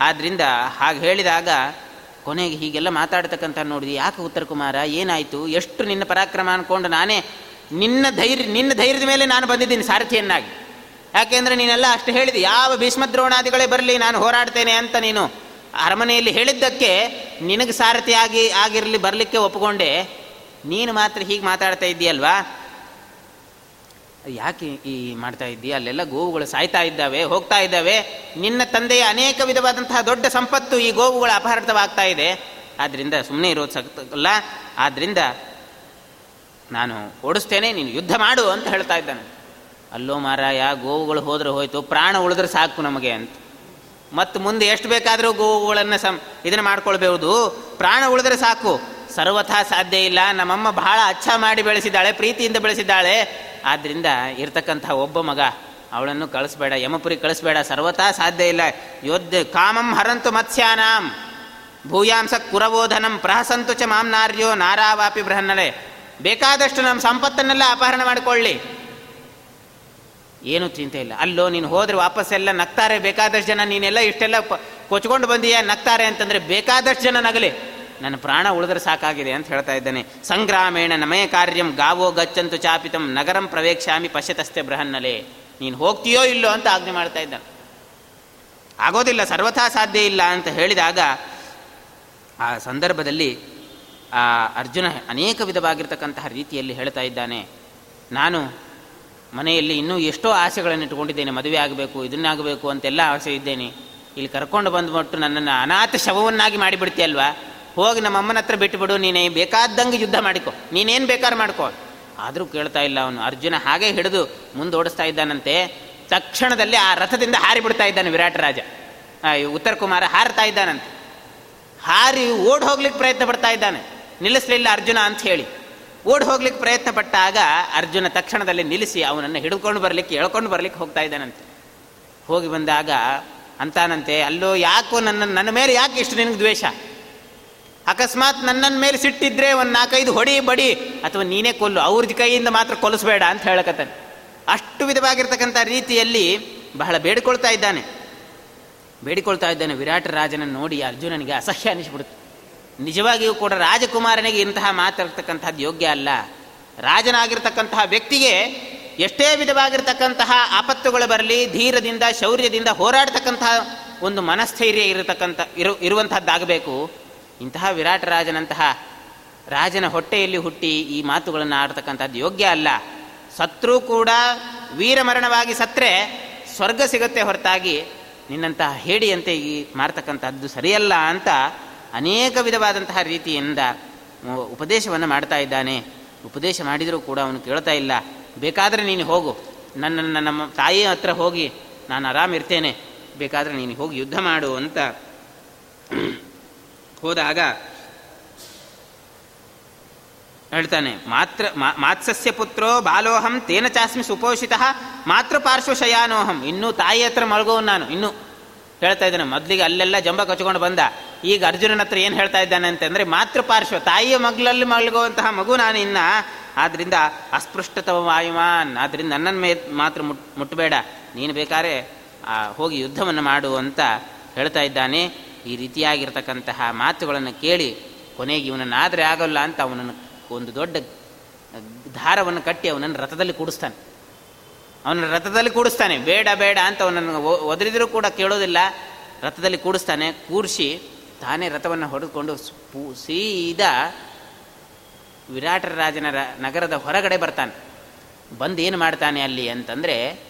ಆದ್ದರಿಂದ ಹಾಗೆ ಹೇಳಿದಾಗ, ಕೊನೆಗೆ ಹೀಗೆಲ್ಲ ಮಾತಾಡ್ತಕ್ಕಂಥ ನೋಡಿದ್ವಿ ಯಾಕೆ ಉತ್ತರ ಕುಮಾರ, ಏನಾಯಿತು, ಎಷ್ಟು ನಿನ್ನ ಪರಾಕ್ರಮ ಅಂದ್ಕೊಂಡು ನಾನೇ ನಿನ್ನ ಧೈರ್ಯ, ನಿನ್ನ ಧೈರ್ಯದ ಮೇಲೆ ನಾನು ಬಂದಿದ್ದೀನಿ ಸಾರಥಿಯನ್ನಾಗಿ. ಯಾಕೆಂದರೆ ನೀನೆಲ್ಲ ಅಷ್ಟು ಹೇಳಿದೆ, ಯಾವ ಭೀಷ್ಮದ್ರೋಣಾದಿಗಳೇ ಬರಲಿ, ನಾನು ಹೋರಾಡ್ತೇನೆ ಅಂತ ನೀನು ಅರಮನೆಯಲ್ಲಿ ಹೇಳಿದ್ದಕ್ಕೆ ನಿನಗೆ ಸಾರಥಿ ಆಗಿ, ಆಗಿರಲಿ, ಬರಲಿಕ್ಕೆ ಒಪ್ಪಿಕೊಂಡೆ ನೀನು ಮಾತ್ರ ಹೀಗೆ ಮಾತಾಡ್ತಾ ಇದ್ದೀಯಲ್ವಾ? ಯಾಕೆ ಈ ಮಾಡ್ತಾ ಇದ್ದೀಯ? ಅಲ್ಲೆಲ್ಲ ಗೋವುಗಳು ಸಾಯ್ತಾ ಇದ್ದಾವೆ, ಹೋಗ್ತಾ ಇದ್ದಾವೆ. ನಿನ್ನ ತಂದೆಯ ಅನೇಕ ವಿಧವಾದಂತಹ ದೊಡ್ಡ ಸಂಪತ್ತು ಈ ಗೋವುಗಳ ಅಪಹೃತವಾಗ್ತಾ ಇದೆ. ಆದ್ದರಿಂದ ಸುಮ್ಮನೆ ಇರೋದು ಸಲ್ಲ ಆದ್ದರಿಂದ ನಾನು ಓಡಿಸ್ತೇನೆ, ನೀನು ಯುದ್ಧ ಮಾಡು ಅಂತ ಹೇಳ್ತಾ ಇದ್ದಾನೆ. ಅಲ್ಲೋ ಮಾರಾಯ, ಗೋವುಗಳು ಹೋದ್ರೆ ಹೋಯ್ತು, ಪ್ರಾಣ ಉಳಿದ್ರೆ ಸಾಕು ನಮಗೆ ಅಂತ. ಮತ್ತು ಮುಂದೆ ಎಷ್ಟು ಬೇಕಾದರೂ ಗೋವುಗಳನ್ನು ಸಂ ಇದನ್ನು ಮಾಡ್ಕೊಳ್ಬಹುದು ಪ್ರಾಣ ಉಳಿದ್ರೆ ಸಾಕು. ಸರ್ವಥಾ ಸಾಧ್ಯ ಇಲ್ಲ. ನಮ್ಮಮ್ಮ ಬಹಳ ಅಚ್ಚ ಮಾಡಿ ಬೆಳೆಸಿದ್ದಾಳೆ, ಪ್ರೀತಿಯಿಂದ ಬೆಳೆಸಿದ್ದಾಳೆ. ಆದ್ದರಿಂದ ಇರ್ತಕ್ಕಂಥ ಒಬ್ಬ ಮಗ ಅವಳನ್ನು ಕಳಿಸ್ಬೇಡ ಯಮಪುರಿ ಕಳಿಸ್ಬೇಡ. ಸರ್ವಥಾ ಸಾಧ್ಯ ಇಲ್ಲ. ಯೋಧ ಕಾಮಂ ಹರಂತು ಮತ್ಸ್ಯಾನಾಂ. ಭೂಯಾಂಸ ಕುರಬೋಧನಂ ಪ್ರಹಸಂತು ಚ ಮಾಂ ನಾರ್ಯೋ ನಾರಾವಾಪಿ ಬೃಹನ್ನಲೆ ಬೇಕಾದಷ್ಟು ನಮ್ಮ ಸಂಪತ್ತನ್ನೆಲ್ಲ ಅಪಹರಣ ಮಾಡಿಕೊಳ್ಳಿ. ಏನೂ ಚಿಂತೆ ಇಲ್ಲ. ಅಲ್ಲೋ, ನೀನು ಹೋದ್ರೆ ವಾಪಸ್ಸೆಲ್ಲ ನಗ್ತಾರೆ. ಬೇಕಾದಷ್ಟು ಜನ, ನೀನೆಲ್ಲ ಇಷ್ಟೆಲ್ಲ ಕೊಚ್ಕೊಂಡು ಬಂದೀಯ ನಗ್ತಾರೆ ಅಂತಂದರೆ ಬೇಕಾದಷ್ಟು ಜನ ನಗಲಿ. ನನ್ನ ಪ್ರಾಣ ಉಳಿದ್ರೆ ಸಾಕಾಗಿದೆ ಅಂತ ಹೇಳ್ತಾ ಇದ್ದಾನೆ. ಸಂಗ್ರಾಮೇಣ ನಮಯ ಕಾರ್ಯಂ ಗಾವೋ ಗಚ್ಚಂತು ಚಾಪಿತಂ ನಗರಂ ಪ್ರವೇಶಾಮಿ ಪಶ್ಯತಸ್ತೆ ಬೃಹನ್ನಲೆ. ನೀನು ಹೋಗ್ತೀಯೋ ಇಲ್ಲೋ ಅಂತ ಆಜ್ಞೆ ಮಾಡ್ತಾ ಇದ್ದಾನೆ ಆಗೋದಿಲ್ಲ, ಸರ್ವಥಾ ಸಾಧ್ಯ ಇಲ್ಲ ಅಂತ ಹೇಳಿದಾಗ ಆ ಸಂದರ್ಭದಲ್ಲಿ ಆ ಅರ್ಜುನ ಅನೇಕ ವಿಧವಾಗಿರ್ತಕ್ಕಂತಹ ರೀತಿಯಲ್ಲಿ ಹೇಳ್ತಾ ಇದ್ದಾನೆ. ನಾನು ಮನೆಯಲ್ಲಿ ಇನ್ನೂ ಎಷ್ಟೋ ಆಸೆಗಳನ್ನು ಇಟ್ಟುಕೊಂಡಿದ್ದೇನೆ. ಮದುವೆ ಆಗಬೇಕು, ಇದನ್ನಾಗಬೇಕು ಅಂತೆಲ್ಲ ಆಸೆ ಇದ್ದೇನೆ. ಇಲ್ಲಿ ಕರ್ಕೊಂಡು ಬಂದುಬಿಟ್ಟು ನನ್ನನ್ನು ಅನಾಥ ಶವವನ್ನಾಗಿ ಮಾಡಿಬಿಡ್ತೀಯಲ್ವಾ? ಹೋಗಿ ನಮ್ಮ ಅಮ್ಮನ ಹತ್ರ ಬಿಟ್ಟುಬಿಡು ನೀನೇ ಬೇಕಾದಂಗೆ ಯುದ್ಧ ಮಾಡಿಕೊ. ನೀನೇನು ಬೇಕಾರು ಮಾಡ್ಕೊ. ಆದರೂ ಕೇಳ್ತಾ ಇಲ್ಲ ಅವನು. ಅರ್ಜುನ ಹಾಗೆ ಹಿಡಿದು ಮುಂದೋಡಿಸ್ತಾ ಇದ್ದಾನಂತೆ. ತಕ್ಷಣದಲ್ಲಿ ಆ ರಥದಿಂದ ಹಾರಿಬಿಡ್ತಾ ಇದ್ದಾನೆ ವಿರಾಟ್ ರಾಜ. ಉತ್ತರ ಕುಮಾರ ಹಾರ್ತಾ ಇದ್ದಾನಂತೆ. ಹಾರಿ ಓಡ್ ಹೋಗ್ಲಿಕ್ಕೆ ಪ್ರಯತ್ನ ಪಡ್ತಾ ಇದ್ದಾನೆ. ನಿಲ್ಲಿಸಲಿಲ್ಲ ಅರ್ಜುನ ಅಂತ ಹೇಳಿ. ಓಡ್ ಹೋಗ್ಲಿಕ್ಕೆ ಪ್ರಯತ್ನ ಪಟ್ಟಾಗ ಅರ್ಜುನ ತಕ್ಷಣದಲ್ಲಿ ನಿಲ್ಲಿಸಿ ಅವನನ್ನು ಹಿಡ್ಕೊಂಡು ಬರಲಿಕ್ಕೆ, ಎಳ್ಕೊಂಡು ಬರಲಿಕ್ಕೆ ಹೋಗ್ತಾ ಇದ್ದಾನಂತೆ. ಹೋಗಿ ಬಂದಾಗ ಅಂತಾನಂತೆ, ಅಲ್ಲೋ, ಯಾಕೋ ನನ್ನ ನನ್ನ ಮೇಲೆ ಯಾಕೆ ಇಷ್ಟು ನಿನಗೆ ದ್ವೇಷ? ಅಕಸ್ಮಾತ್ ನನ್ನನ್ನು ಮೇಲೆ ಸಿಟ್ಟಿದ್ರೆ ಒಂದು ನಾಲ್ಕೈದು ಹೊಡಿ ಬಡಿ ಅಥವಾ ನೀನೇ ಕೊಲ್ಲು ಅವ್ರದ್ದು ಕೈಯಿಂದ ಮಾತ್ರ ಕೊಲಿಸ್ಬೇಡ ಅಂತ ಹೇಳಕತ್ತಾನೆ. ಅಷ್ಟು ವಿಧವಾಗಿರ್ತಕ್ಕಂಥ ರೀತಿಯಲ್ಲಿ ಬಹಳ ಬೇಡಿಕೊಳ್ತಾ ಇದ್ದಾನೆ. ಬೇಡಿಕೊಳ್ತಾ ಇದ್ದಾನೆ ವಿರಾಟ ರಾಜನನ್ನು ನೋಡಿ ಅರ್ಜುನನಿಗೆ ಅಸಹ್ಯ ಅನಿಸ್ಬಿಡುತ್ತೆ. ನಿಜವಾಗಿಯೂ ಕೂಡ ರಾಜಕುಮಾರನಿಗೆ ಇಂತಹ ಮಾತಾಡ್ತಕ್ಕಂಥದ್ದು ಯೋಗ್ಯ ಅಲ್ಲ. ರಾಜನಾಗಿರ್ತಕ್ಕಂತಹ ವ್ಯಕ್ತಿಗೆ ಎಷ್ಟೇ ವಿಧವಾಗಿರ್ತಕ್ಕಂತಹ ಆಪತ್ತುಗಳು ಬರಲಿ, ಧೀರದಿಂದ, ಶೌರ್ಯದಿಂದ ಹೋರಾಡ್ತಕ್ಕಂತಹ ಒಂದು ಮನಸ್ಥೈರ್ಯ ಇರತಕ್ಕಂಥ, ಇರು ಇರುವಂತಹದ್ದಾಗಬೇಕು ಇಂತಹ ವಿರಾಟ್ ರಾಜನಂತಹ ರಾಜನ ಹೊಟ್ಟೆಯಲ್ಲಿ ಹುಟ್ಟಿ ಈ ಮಾತುಗಳನ್ನು ಆಡ್ತಕ್ಕಂಥದ್ದು ಯೋಗ್ಯ ಅಲ್ಲ. ಸತ್ರೂ ಕೂಡ ವೀರಮರಣವಾಗಿ ಸತ್ರೆ, ಸ್ವರ್ಗ ಸಿಗುತ್ತೆ ಹೊರತಾಗಿ ನಿನ್ನಂತಹ ಹೇಡಿಯಂತೆ ಈ ಮಾಡ್ತಕ್ಕಂಥದ್ದು ಸರಿಯಲ್ಲ ಅಂತ ಅನೇಕ ವಿಧವಾದಂತಹ ರೀತಿಯಿಂದ ಉಪದೇಶವನ್ನು ಮಾಡ್ತಾ ಇದ್ದಾನೆ. ಉಪದೇಶ ಮಾಡಿದರೂ ಕೂಡ ಅವನು ಕೇಳ್ತಾ ಇಲ್ಲ. ಬೇಕಾದರೆ ನೀನು ಹೋಗು. ನನ್ನನ್ನು ನಮ್ಮ ತಾಯಿ ಹತ್ರ ಹೋಗಿ ನಾನು ಆರಾಮಿರ್ತೇನೆ. ಬೇಕಾದರೆ ನೀನು ಹೋಗಿ ಯುದ್ಧ ಮಾಡು ಅಂತ ಹೋದಾಗ ಹೇಳ್ತಾನೆ, ಮಾತ್ರ ಮಾತ್ಸಸ್ಯ ಪುತ್ರೋ ಬಾಲೋಹಂ ತೇನ ಚಾಸ್ಮಿ ಸುಪೋಷಿತ ಮಾತೃ ಪಾರ್ಶ್ವಶಯಾನೋಹಂ ಇನ್ನೂ ತಾಯಿ ಹತ್ರ ಮಲಗೋನು ನಾನು, ಇನ್ನೂ. ಹೇಳ್ತಾ ಇದ್ದಾನೆ, ಮೊದಲಿಗೆ ಅಲ್ಲೆಲ್ಲ ಜಂಬ ಕಚ್ಕೊಂಡು ಬಂದ, ಈಗ ಅರ್ಜುನನ ಹತ್ರ ಏನು ಹೇಳ್ತಾ ಇದ್ದಾನೆ ಅಂತಂದರೆ ಮಾತೃ ಪಾರ್ಶ್ವ, ತಾಯಿಯ ಮಗ್ಲಲ್ಲಿ ಮಲಗುವಂತಹ ಮಗು ನಾನು ಇನ್ನ, ಆದ್ರಿಂದ ಅಸ್ಪೃಷ್ಟತವ ವಾಯುಮಾನ್, ಆದ್ರಿಂದ ನನ್ನನ್ನು ಮೇ ಮಾತ್ರ ಮುಟ್ ಮುಟ್ಟಬೇಡ ನೀನು ಬೇಕಾದ್ರೆ ಹೋಗಿ ಯುದ್ಧವನ್ನು ಮಾಡು ಅಂತ ಹೇಳ್ತಾ ಇದ್ದಾನೆ. ಈ ರೀತಿಯಾಗಿರ್ತಕ್ಕಂತಹ ಮಾತುಗಳನ್ನು ಕೇಳಿ ಕೊನೆಗೆ ಇವನನ್ನಾದರೆ ಆಗೋಲ್ಲ ಅಂತ ಅವನನ್ನು ಒಂದು ದೊಡ್ಡ ದಾರವನ್ನು ಕಟ್ಟಿ ಅವನನ್ನು ರಥದಲ್ಲಿ ಕೂಡಿಸ್ತಾನೆ. ಅವನ ರಥದಲ್ಲಿ ಕೂಡಿಸ್ತಾನೆ. ಬೇಡ ಬೇಡ ಅಂತ ಅವನನ್ನು ಒದರಿದರೂ ಕೂಡ ಕೇಳೋದಿಲ್ಲ. ರಥದಲ್ಲಿ ಕೂಡಿಸ್ತಾನೆ. ಕೂರಿಸಿ ತಾನೇ ರಥವನ್ನು ಹೊಡೆದುಕೊಂಡು ಸೀದಾ ವಿರಾಟ ರಾಜನ ನಗರದ ಹೊರಗಡೆ ಬರ್ತಾನೆ. ಬಂದು ಏನು ಮಾಡ್ತಾನೆ ಅಲ್ಲಿ ಅಂತಂದರೆ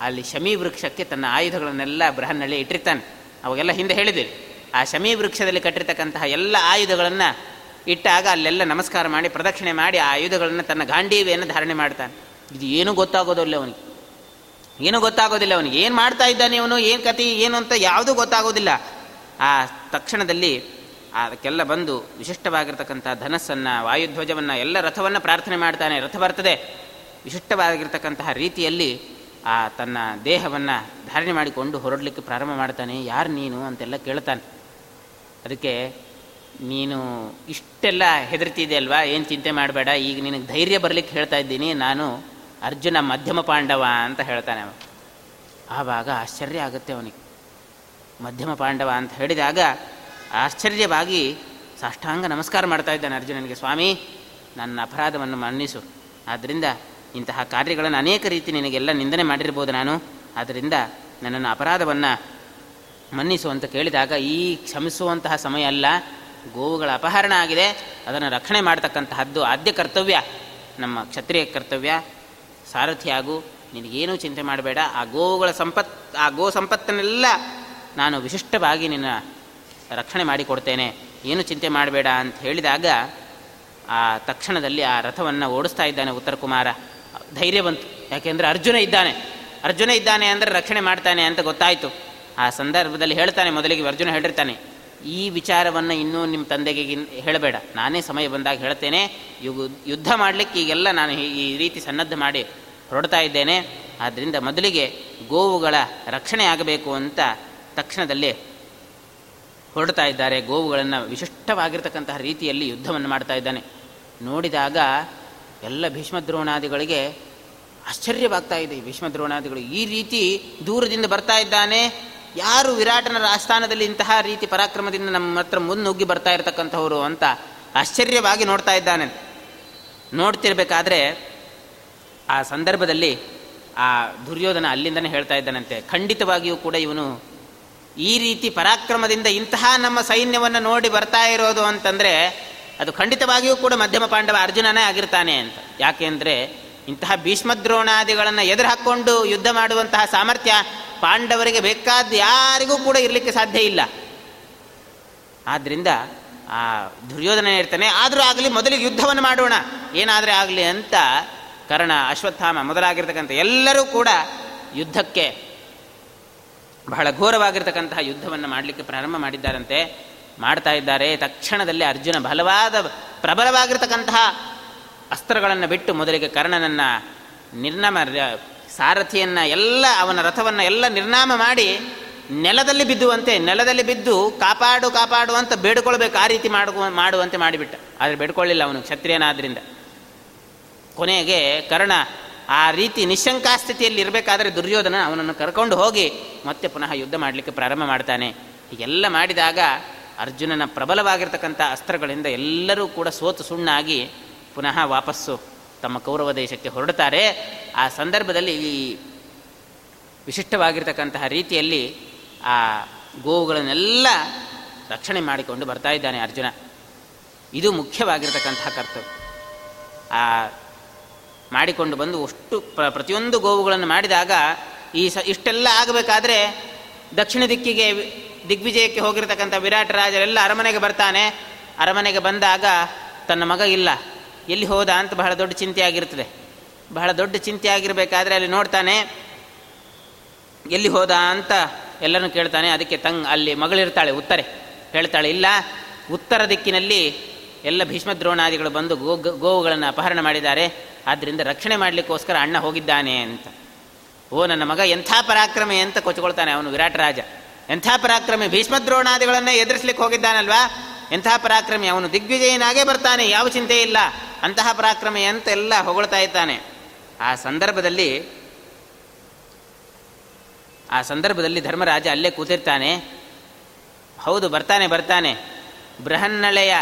ಅಲ್ಲಿ ಶಮಿ ವೃಕ್ಷಕ್ಕೆ ತನ್ನ ಆಯುಧಗಳನ್ನೆಲ್ಲ ಬೃಹನ್ನಳ್ಳಿ ಇಟ್ಟಿರ್ತಾನೆ. ಅವಾಗೆಲ್ಲ ಹಿಂದೆ ಹೇಳಿದ್ದೀರಿ ಆ ಶಮಿ ವೃಕ್ಷದಲ್ಲಿ ಕಟ್ಟಿರ್ತಕ್ಕಂತಹ ಎಲ್ಲ ಆಯುಧಗಳನ್ನು ಇಟ್ಟಾಗ ಅಲ್ಲೆಲ್ಲ ನಮಸ್ಕಾರ ಮಾಡಿ, ಪ್ರದಕ್ಷಿಣೆ ಮಾಡಿ ಆ ಆಯುಧಗಳನ್ನು ತನ್ನ ಗಾಂಡೀವಿಯನ್ನು ಧಾರಣೆ ಮಾಡ್ತಾನೆ. ಇದು ಏನೂ ಗೊತ್ತಾಗೋದಿಲ್ಲ ಅವನಿಗೆ. ಏನೂ ಗೊತ್ತಾಗೋದಿಲ್ಲ ಅವನಿಗೆ. ಏನು ಮಾಡ್ತಾ ಇದ್ದಾನೆ ಅವನು ಏನು ಕತಿ ಏನು ಅಂತ ಯಾವುದೂ ಗೊತ್ತಾಗೋದಿಲ್ಲ. ಆ ತಕ್ಷಣದಲ್ಲಿ ಅದಕ್ಕೆಲ್ಲ ಬಂದು ವಿಶಿಷ್ಟವಾಗಿರ್ತಕ್ಕಂಥ ಧನಸ್ಸನ್ನು, ವಾಯುಧ್ವಜವನ್ನು, ಎಲ್ಲ ರಥವನ್ನು ಪ್ರಾರ್ಥನೆ ಮಾಡ್ತಾನೆ. ರಥ ಬರ್ತದೆ. ವಿಶಿಷ್ಟವಾಗಿರ್ತಕ್ಕಂತಹ ರೀತಿಯಲ್ಲಿ ಆ ತನ್ನ ದೇಹವನ್ನು ಧಾರಣೆ ಮಾಡಿಕೊಂಡು ಹೊರಡಲಿಕ್ಕೆ ಪ್ರಾರಂಭ ಮಾಡ್ತಾನೆ. ಯಾರು ನೀನು ಅಂತೆಲ್ಲ ಕೇಳ್ತಾನೆ. ಅದಕ್ಕೆ, ನೀನು ಇಷ್ಟೆಲ್ಲ ಹೆದರ್ತಿದೆ ಅಲ್ವಾ ಏನು ಚಿಂತೆ ಮಾಡಬೇಡ. ಈಗ ನಿನಗೆ ಧೈರ್ಯ ಬರಲಿಕ್ಕೆ ಹೇಳ್ತಾ ಇದ್ದೀನಿ. ನಾನು ಅರ್ಜುನ ಮಧ್ಯಮ ಪಾಂಡವ ಅಂತ ಹೇಳ್ತಾನೆ ಅವ ಆವಾಗ ಆಶ್ಚರ್ಯ ಆಗುತ್ತೆ ಅವನಿಗೆ. ಮಧ್ಯಮ ಪಾಂಡವ ಅಂತ ಹೇಳಿದಾಗ ಆಶ್ಚರ್ಯವಾಗಿ ಸಾಷ್ಟಾಂಗ ನಮಸ್ಕಾರ ಮಾಡ್ತಾ ಇದ್ದಾನೆ ಅರ್ಜುನನಿಗೆ, ಸ್ವಾಮಿ, ನನ್ನ ಅಪರಾಧವನ್ನು ಮನ್ನಿಸು. ಆದ್ದರಿಂದ ಇಂತಹ ಕಾರ್ಯಗಳನ್ನು ಅನೇಕ ರೀತಿ ನಿನಗೆಲ್ಲ ನಿಂದನೆ ಮಾಡಿರ್ಬೋದು ನಾನು. ಆದ್ದರಿಂದ ನನ್ನನ್ನು ಅಪರಾಧವನ್ನು ಮನ್ನಿಸು ಅಂತ ಕೇಳಿದಾಗ ಈ ಕ್ಷಮಿಸುವಂತಹ ಸಮಯ ಅಲ್ಲ. ಗೋವುಗಳ ಅಪಹರಣ ಆಗಿದೆ. ಅದನ್ನು ರಕ್ಷಣೆ ಮಾಡ್ತಕ್ಕಂತಹದ್ದು ಆದ್ಯ ಕರ್ತವ್ಯ. ನಮ್ಮ ಕ್ಷತ್ರಿಯ ಕರ್ತವ್ಯ. ಸಾರಥಿ ಆಗು, ನಿನಗೇನೂ ಚಿಂತೆ ಮಾಡಬೇಡ. ಆ ಗೋವುಗಳ ಸಂಪತ್, ಆ ಗೋ ಸಂಪತ್ತನ್ನೆಲ್ಲ ನಾನು ವಿಶಿಷ್ಟವಾಗಿ ನಿನ್ನ ರಕ್ಷಣೆ ಮಾಡಿಕೊಡ್ತೇನೆ. ಏನು ಚಿಂತೆ ಮಾಡಬೇಡ ಅಂತ ಹೇಳಿದಾಗ ಆ ತಕ್ಷಣದಲ್ಲಿ ಆ ರಥವನ್ನು ಓಡಿಸ್ತಾ ಇದ್ದಾನೆ ಉತ್ತರ ಕುಮಾರ ಧೈರ್ಯ ಬಂತು. ಯಾಕೆಂದರೆ ಅರ್ಜುನ ಇದ್ದಾನೆ. ಅರ್ಜುನ ಇದ್ದಾನೆ ಅಂದರೆ ರಕ್ಷಣೆ ಮಾಡ್ತಾನೆ ಅಂತ ಗೊತ್ತಾಯಿತು. ಆ ಸಂದರ್ಭದಲ್ಲಿ ಹೇಳ್ತಾನೆ ಮೊದಲಿಗೆ, ಅರ್ಜುನ ಹೇಳಿರ್ತಾನೆ, ಈ ವಿಚಾರವನ್ನು ಇನ್ನೂ ನಿಮ್ಮ ತಂದೆಗೆ ಹೇಳಬೇಡ. ನಾನೇ ಸಮಯ ಬಂದಾಗ ಹೇಳ್ತೇನೆ. ಯುಗ, ಯುದ್ಧ ಮಾಡಲಿಕ್ಕೆ ಈಗೆಲ್ಲ ನಾನು ಈ ರೀತಿ ಸನ್ನದ್ಧ ಮಾಡಿ ಹೊರಡ್ತಾ ಇದ್ದೇನೆ. ಆದ್ದರಿಂದ ಮೊದಲಿಗೆ ಗೋವುಗಳ ರಕ್ಷಣೆ ಆಗಬೇಕು ಅಂತ ತಕ್ಷಣದಲ್ಲಿ ಹೊರಡ್ತಾ ಇದ್ದಾರೆ. ಗೋವುಗಳನ್ನು ವಿಶಿಷ್ಟವಾಗಿರ್ತಕ್ಕಂತಹ ರೀತಿಯಲ್ಲಿ ಯುದ್ಧವನ್ನು ಮಾಡ್ತಾ ಇದ್ದಾನೆ. ನೋಡಿದಾಗ ಎಲ್ಲ ಭೀಷ್ಮದ್ರೋಣಾದಿಗಳಿಗೆ ಆಶ್ಚರ್ಯವಾಗ್ತಾ ಇದೆ. ಭೀಷ್ಮದ್ರೋಣಾದಿಗಳು ಈ ರೀತಿ ದೂರದಿಂದ ಬರ್ತಾ ಇದ್ದಾನೆ. ಯಾರು ವಿರಾಟನ ಆಸ್ಥಾನದಲ್ಲಿ ಇಂತಹ ರೀತಿ ಪರಾಕ್ರಮದಿಂದ ನಮ್ಮ ಹತ್ರ ಮುನ್ನುಗ್ಗಿ ಬರ್ತಾ ಇರತಕ್ಕಂಥವ್ರು ಅಂತ ಆಶ್ಚರ್ಯವಾಗಿ ನೋಡ್ತಾ ಇದ್ದಾನೆ. ನೋಡ್ತಿರ್ಬೇಕಾದ್ರೆ ಆ ಸಂದರ್ಭದಲ್ಲಿ ಆ ದುರ್ಯೋಧನ ಅಲ್ಲಿಂದನೇ ಹೇಳ್ತಾ ಇದ್ದಾನಂತೆ. ಖಂಡಿತವಾಗಿಯೂ ಕೂಡ ಇವನು ಈ ರೀತಿ ಪರಾಕ್ರಮದಿಂದ ಇಂತಹ ನಮ್ಮ ಸೈನ್ಯವನ್ನು ನೋಡಿ ಬರ್ತಾ ಇರೋದು ಅಂತಂದರೆ ಅದು ಖಂಡಿತವಾಗಿಯೂ ಕೂಡ ಮಧ್ಯಮ ಪಾಂಡವ ಅರ್ಜುನನೇ ಆಗಿರ್ತಾನೆ ಅಂತ. ಯಾಕೆಂದರೆ ಇಂತಹ ಭೀಷ್ಮದ್ರೋಣಾದಿಗಳನ್ನು ಎದುರು ಹಾಕ್ಕೊಂಡು ಯುದ್ಧ ಮಾಡುವಂತಹ ಸಾಮರ್ಥ್ಯ ಪಾಂಡವರಿಗೆ ಬೇಕಾದ ಯಾರಿಗೂ ಕೂಡ ಇರಲಿಕ್ಕೆ ಸಾಧ್ಯ ಇಲ್ಲ. ಆದ್ದರಿಂದ ಆ ದುರ್ಯೋಧನ ಇರ್ತಾನೆ ಆದರೂ ಆಗಲಿ ಮೊದಲಿಗೆ ಯುದ್ಧವನ್ನು ಮಾಡೋಣ. ಏನಾದರೆ ಆಗಲಿ ಅಂತ ಕರ್ಣ ಅಶ್ವತ್ಥಾಮ ಮೊದಲಾಗಿರ್ತಕ್ಕಂಥ ಎಲ್ಲರೂ ಕೂಡ ಯುದ್ಧಕ್ಕೆ ಬಹಳ ಘೋರವಾಗಿರ್ತಕ್ಕಂತಹ ಯುದ್ಧವನ್ನು ಮಾಡಲಿಕ್ಕೆ ಪ್ರಾರಂಭ ಮಾಡಿದ್ದಾರಂತೆ. ಮಾಡ್ತಾ ಇದ್ದಾರೆ. ತಕ್ಷಣದಲ್ಲಿ ಅರ್ಜುನ ಬಲವಾದ, ಪ್ರಬಲವಾಗಿರ್ತಕ್ಕಂತಹ ಅಸ್ತ್ರಗಳನ್ನು ಬಿಟ್ಟು ಮೊದಲಿಗೆ ಕರ್ಣನನ್ನು ನಿರ್ನಾಮ, ಸಾರಥಿಯನ್ನು ಎಲ್ಲ, ಅವನ ರಥವನ್ನು ಎಲ್ಲ ನಿರ್ನಾಮ ಮಾಡಿ ನೆಲದಲ್ಲಿ ಬಿದ್ದುವಂತೆ, ನೆಲದಲ್ಲಿ ಬಿದ್ದು ಕಾಪಾಡು ಕಾಪಾಡು ಅಂತ ಬೇಡ್ಕೊಳ್ಬೇಕು. ಆ ರೀತಿ ಮಾಡು ಮಾಡುವಂತೆ ಮಾಡಿಬಿಟ್ಟ. ಆದರೆ ಬೇಡ್ಕೊಳ್ಳಿಲ್ಲ ಅವನು ಕ್ಷತ್ರಿಯನಾದ್ರಿಂದ. ಕೊನೆಗೆ ಕರ್ಣ ಆ ರೀತಿ ನಿಶಂಕಾಸ್ಥಿತಿಯಲ್ಲಿ ಇರಬೇಕಾದ್ರೆ ದುರ್ಯೋಧನ ಅವನನ್ನು ಕರ್ಕೊಂಡು ಹೋಗಿ ಮತ್ತೆ ಪುನಃ ಯುದ್ಧ ಮಾಡಲಿಕ್ಕೆ ಪ್ರಾರಂಭ ಮಾಡ್ತಾನೆ. ಹೀಗೆಲ್ಲ ಮಾಡಿದಾಗ ಅರ್ಜುನನ ಪ್ರಬಲವಾಗಿರ್ತಕ್ಕಂಥ ಅಸ್ತ್ರಗಳಿಂದ ಎಲ್ಲರೂ ಕೂಡ ಸೋತು ಸುಣ್ಣಾಗಿ ಪುನಃ ವಾಪಸ್ಸು ತಮ್ಮ ಕೌರವ ದೇಶಕ್ಕೆ ಹೊರಡುತ್ತಾರೆ. ಆ ಸಂದರ್ಭದಲ್ಲಿ ಈ ವಿಶಿಷ್ಟವಾಗಿರ್ತಕ್ಕಂತಹ ರೀತಿಯಲ್ಲಿ ಆ ಗೋವುಗಳನ್ನೆಲ್ಲ ರಕ್ಷಣೆ ಮಾಡಿಕೊಂಡು ಬರ್ತಾ ಇದ್ದಾನೆ ಅರ್ಜುನ. ಇದು ಮುಖ್ಯವಾಗಿರ್ತಕ್ಕಂತಹ ಕರ್ತವ್ಯ. ಆ ಮಾಡಿಕೊಂಡು ಬಂದು ಅಷ್ಟು ಪ್ರ, ಪ್ರತಿಯೊಂದು ಗೋವುಗಳನ್ನು ಮಾಡಿದಾಗ ಈ ಸ, ಇಷ್ಟೆಲ್ಲ ಆಗಬೇಕಾದ್ರೆ ದಕ್ಷಿಣ ದಿಕ್ಕಿಗೆ ದಿಗ್ವಿಜಯಕ್ಕೆ ಹೋಗಿರ್ತಕ್ಕಂಥ ವಿರಾಟ್ ರಾಜರೆಲ್ಲ ಅರಮನೆಗೆ ಬರ್ತಾನೆ. ಅರಮನೆಗೆ ಬಂದಾಗ ತನ್ನ ಮಗ ಇಲ್ಲ. ಎಲ್ಲಿ ಹೋದ ಅಂತ ಬಹಳ ದೊಡ್ಡ ಚಿಂತೆ ಆಗಿರ್ತದೆ ಬಹಳ ದೊಡ್ಡ ಚಿಂತೆ ಆಗಿರಬೇಕಾದ್ರೆ ಅಲ್ಲಿ ನೋಡ್ತಾನೆ. ಎಲ್ಲಿ ಹೋದ ಅಂತ ಎಲ್ಲರೂ ಕೇಳ್ತಾನೆ. ಅದಕ್ಕೆ ತಂಗ್ ಅಲ್ಲಿ ಮಗಳಿರ್ತಾಳೆ, ಉತ್ತರೆ. ಹೇಳ್ತಾಳೆ, ಇಲ್ಲ, ಉತ್ತರ ದಿಕ್ಕಿನಲ್ಲಿ ಎಲ್ಲ ಭೀಷ್ಮ ದ್ರೋಣಾದಿಗಳು ಬಂದು ಗೋ ಗೋವುಗಳನ್ನು ಅಪಹರಣ ಮಾಡಿದ್ದಾರೆ. ಆದ್ದರಿಂದ ರಕ್ಷಣೆ ಮಾಡಲಿಕ್ಕೋಸ್ಕರ ಅಣ್ಣ ಹೋಗಿದ್ದಾನೆ ಅಂತ. ಓ, ನನ್ನ ಮಗ ಎಂಥ ಪರಾಕ್ರಮೆ ಅಂತ ಕೊಚ್ಕೊಳ್ತಾನೆ ಅವನು ವಿರಾಟ್ ರಾಜ. ಎಂಥ ಪರಾಕ್ರಮಿ? ಭೀಷ್ಮದ್ರೋಣಾದಿಗಳನ್ನೇ ಎದುರಿಸ್ಲಿಕ್ಕೆ ಹೋಗಿದ್ದಾನಲ್ವಾ? ಎಂಥ ಪರಾಕ್ರಮಿ? ಅವನು ದಿಗ್ವಿಜಯನಾಗೇ ಬರ್ತಾನೆ, ಯಾವ ಚಿಂತೆ ಇಲ್ಲ. ಅಂತಹ ಪರಾಕ್ರಮಿ ಅಂತ ಎಲ್ಲ ಹೊಗಳ್ತಾ ಇದ್ದಾನೆ. ಆ ಸಂದರ್ಭದಲ್ಲಿ ಆ ಸಂದರ್ಭದಲ್ಲಿ ಧರ್ಮರಾಜ ಅಲ್ಲೇ ಕೂತಿರ್ತಾನೆ. ಹೌದು, ಬರ್ತಾನೆ ಬರ್ತಾನೆ. ಬೃಹನ್ನಳೆಯ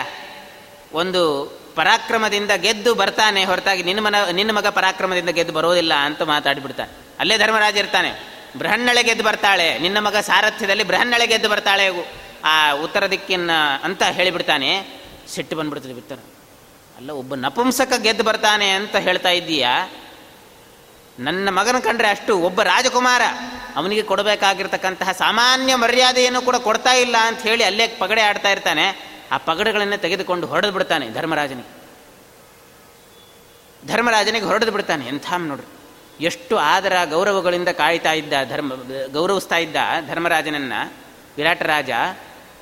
ಒಂದು ಪರಾಕ್ರಮದಿಂದ ಗೆದ್ದು ಬರ್ತಾನೆ ಹೊರತಾಗಿ ನಿನ್ನ ಮನ, ನಿನ್ನ ಮಗ ಪರಾಕ್ರಮದಿಂದ ಗೆದ್ದು ಬರೋದಿಲ್ಲ ಅಂತ ಮಾತಾಡಿಬಿಡ್ತಾನೆ. ಅಲ್ಲೇ ಧರ್ಮರಾಜ ಇರ್ತಾನೆ. ಬೃಹನ್ನಳೆ ಗೆದ್ದು ಬರ್ತಾಳೆ. ನಿನ್ನ ಮಗ ಸಾರಥ್ಯದಲ್ಲಿ ಬೃಹನ್ನಳೆ ಗೆದ್ದು ಬರ್ತಾಳೆ. ಆ ಉತ್ತರ ದಿಕ್ಕಿನ ಅಂತ ಹೇಳಿಬಿಡ್ತಾನೆ. ಸಿಟ್ಟು ಬಂದ್ಬಿಡ್ತದೆ ಬಿತ್ತರ ಅಲ್ಲ, ಒಬ್ಬ ನಪುಂಸಕ ಗೆದ್ದು ಬರ್ತಾನೆ ಅಂತ ಹೇಳ್ತಾ ಇದ್ದೀಯಾ? ನನ್ನ ಮಗನ ಕಂಡ್ರೆ ಅಷ್ಟು ಒಬ್ಬ ರಾಜಕುಮಾರ ಅವನಿಗೆ ಕೊಡಬೇಕಾಗಿರ್ತಕ್ಕಂತಹ ಸಾಮಾನ್ಯ ಮರ್ಯಾದೆಯನ್ನು ಕೂಡ ಕೊಡ್ತಾ ಇಲ್ಲ ಅಂತ ಹೇಳಿ ಅಲ್ಲೇ ಪಗಡೆ ಆಡ್ತಾ ಇರ್ತಾನೆ. ಆ ಪಗಡೆಗಳನ್ನೇ ತೆಗೆದುಕೊಂಡು ಹೊಡೆದು ಬಿಡ್ತಾನೆ ಧರ್ಮರಾಜನಿಗೆ. ಧರ್ಮರಾಜನಿಗೆ ಹೊರಡಿದು ಬಿಡ್ತಾನೆ ಎಂಥ ನೋಡ್ರಿ. ಎಷ್ಟು ಆದರ ಗೌರವಗಳಿಂದ ಕಾಯ್ತಾ ಇದ್ದ ಧರ್ಮ, ಗೌರವಿಸ್ತಾ ಇದ್ದ ಧರ್ಮರಾಜನನ್ನ, ವಿರಾಟ ರಾಜ,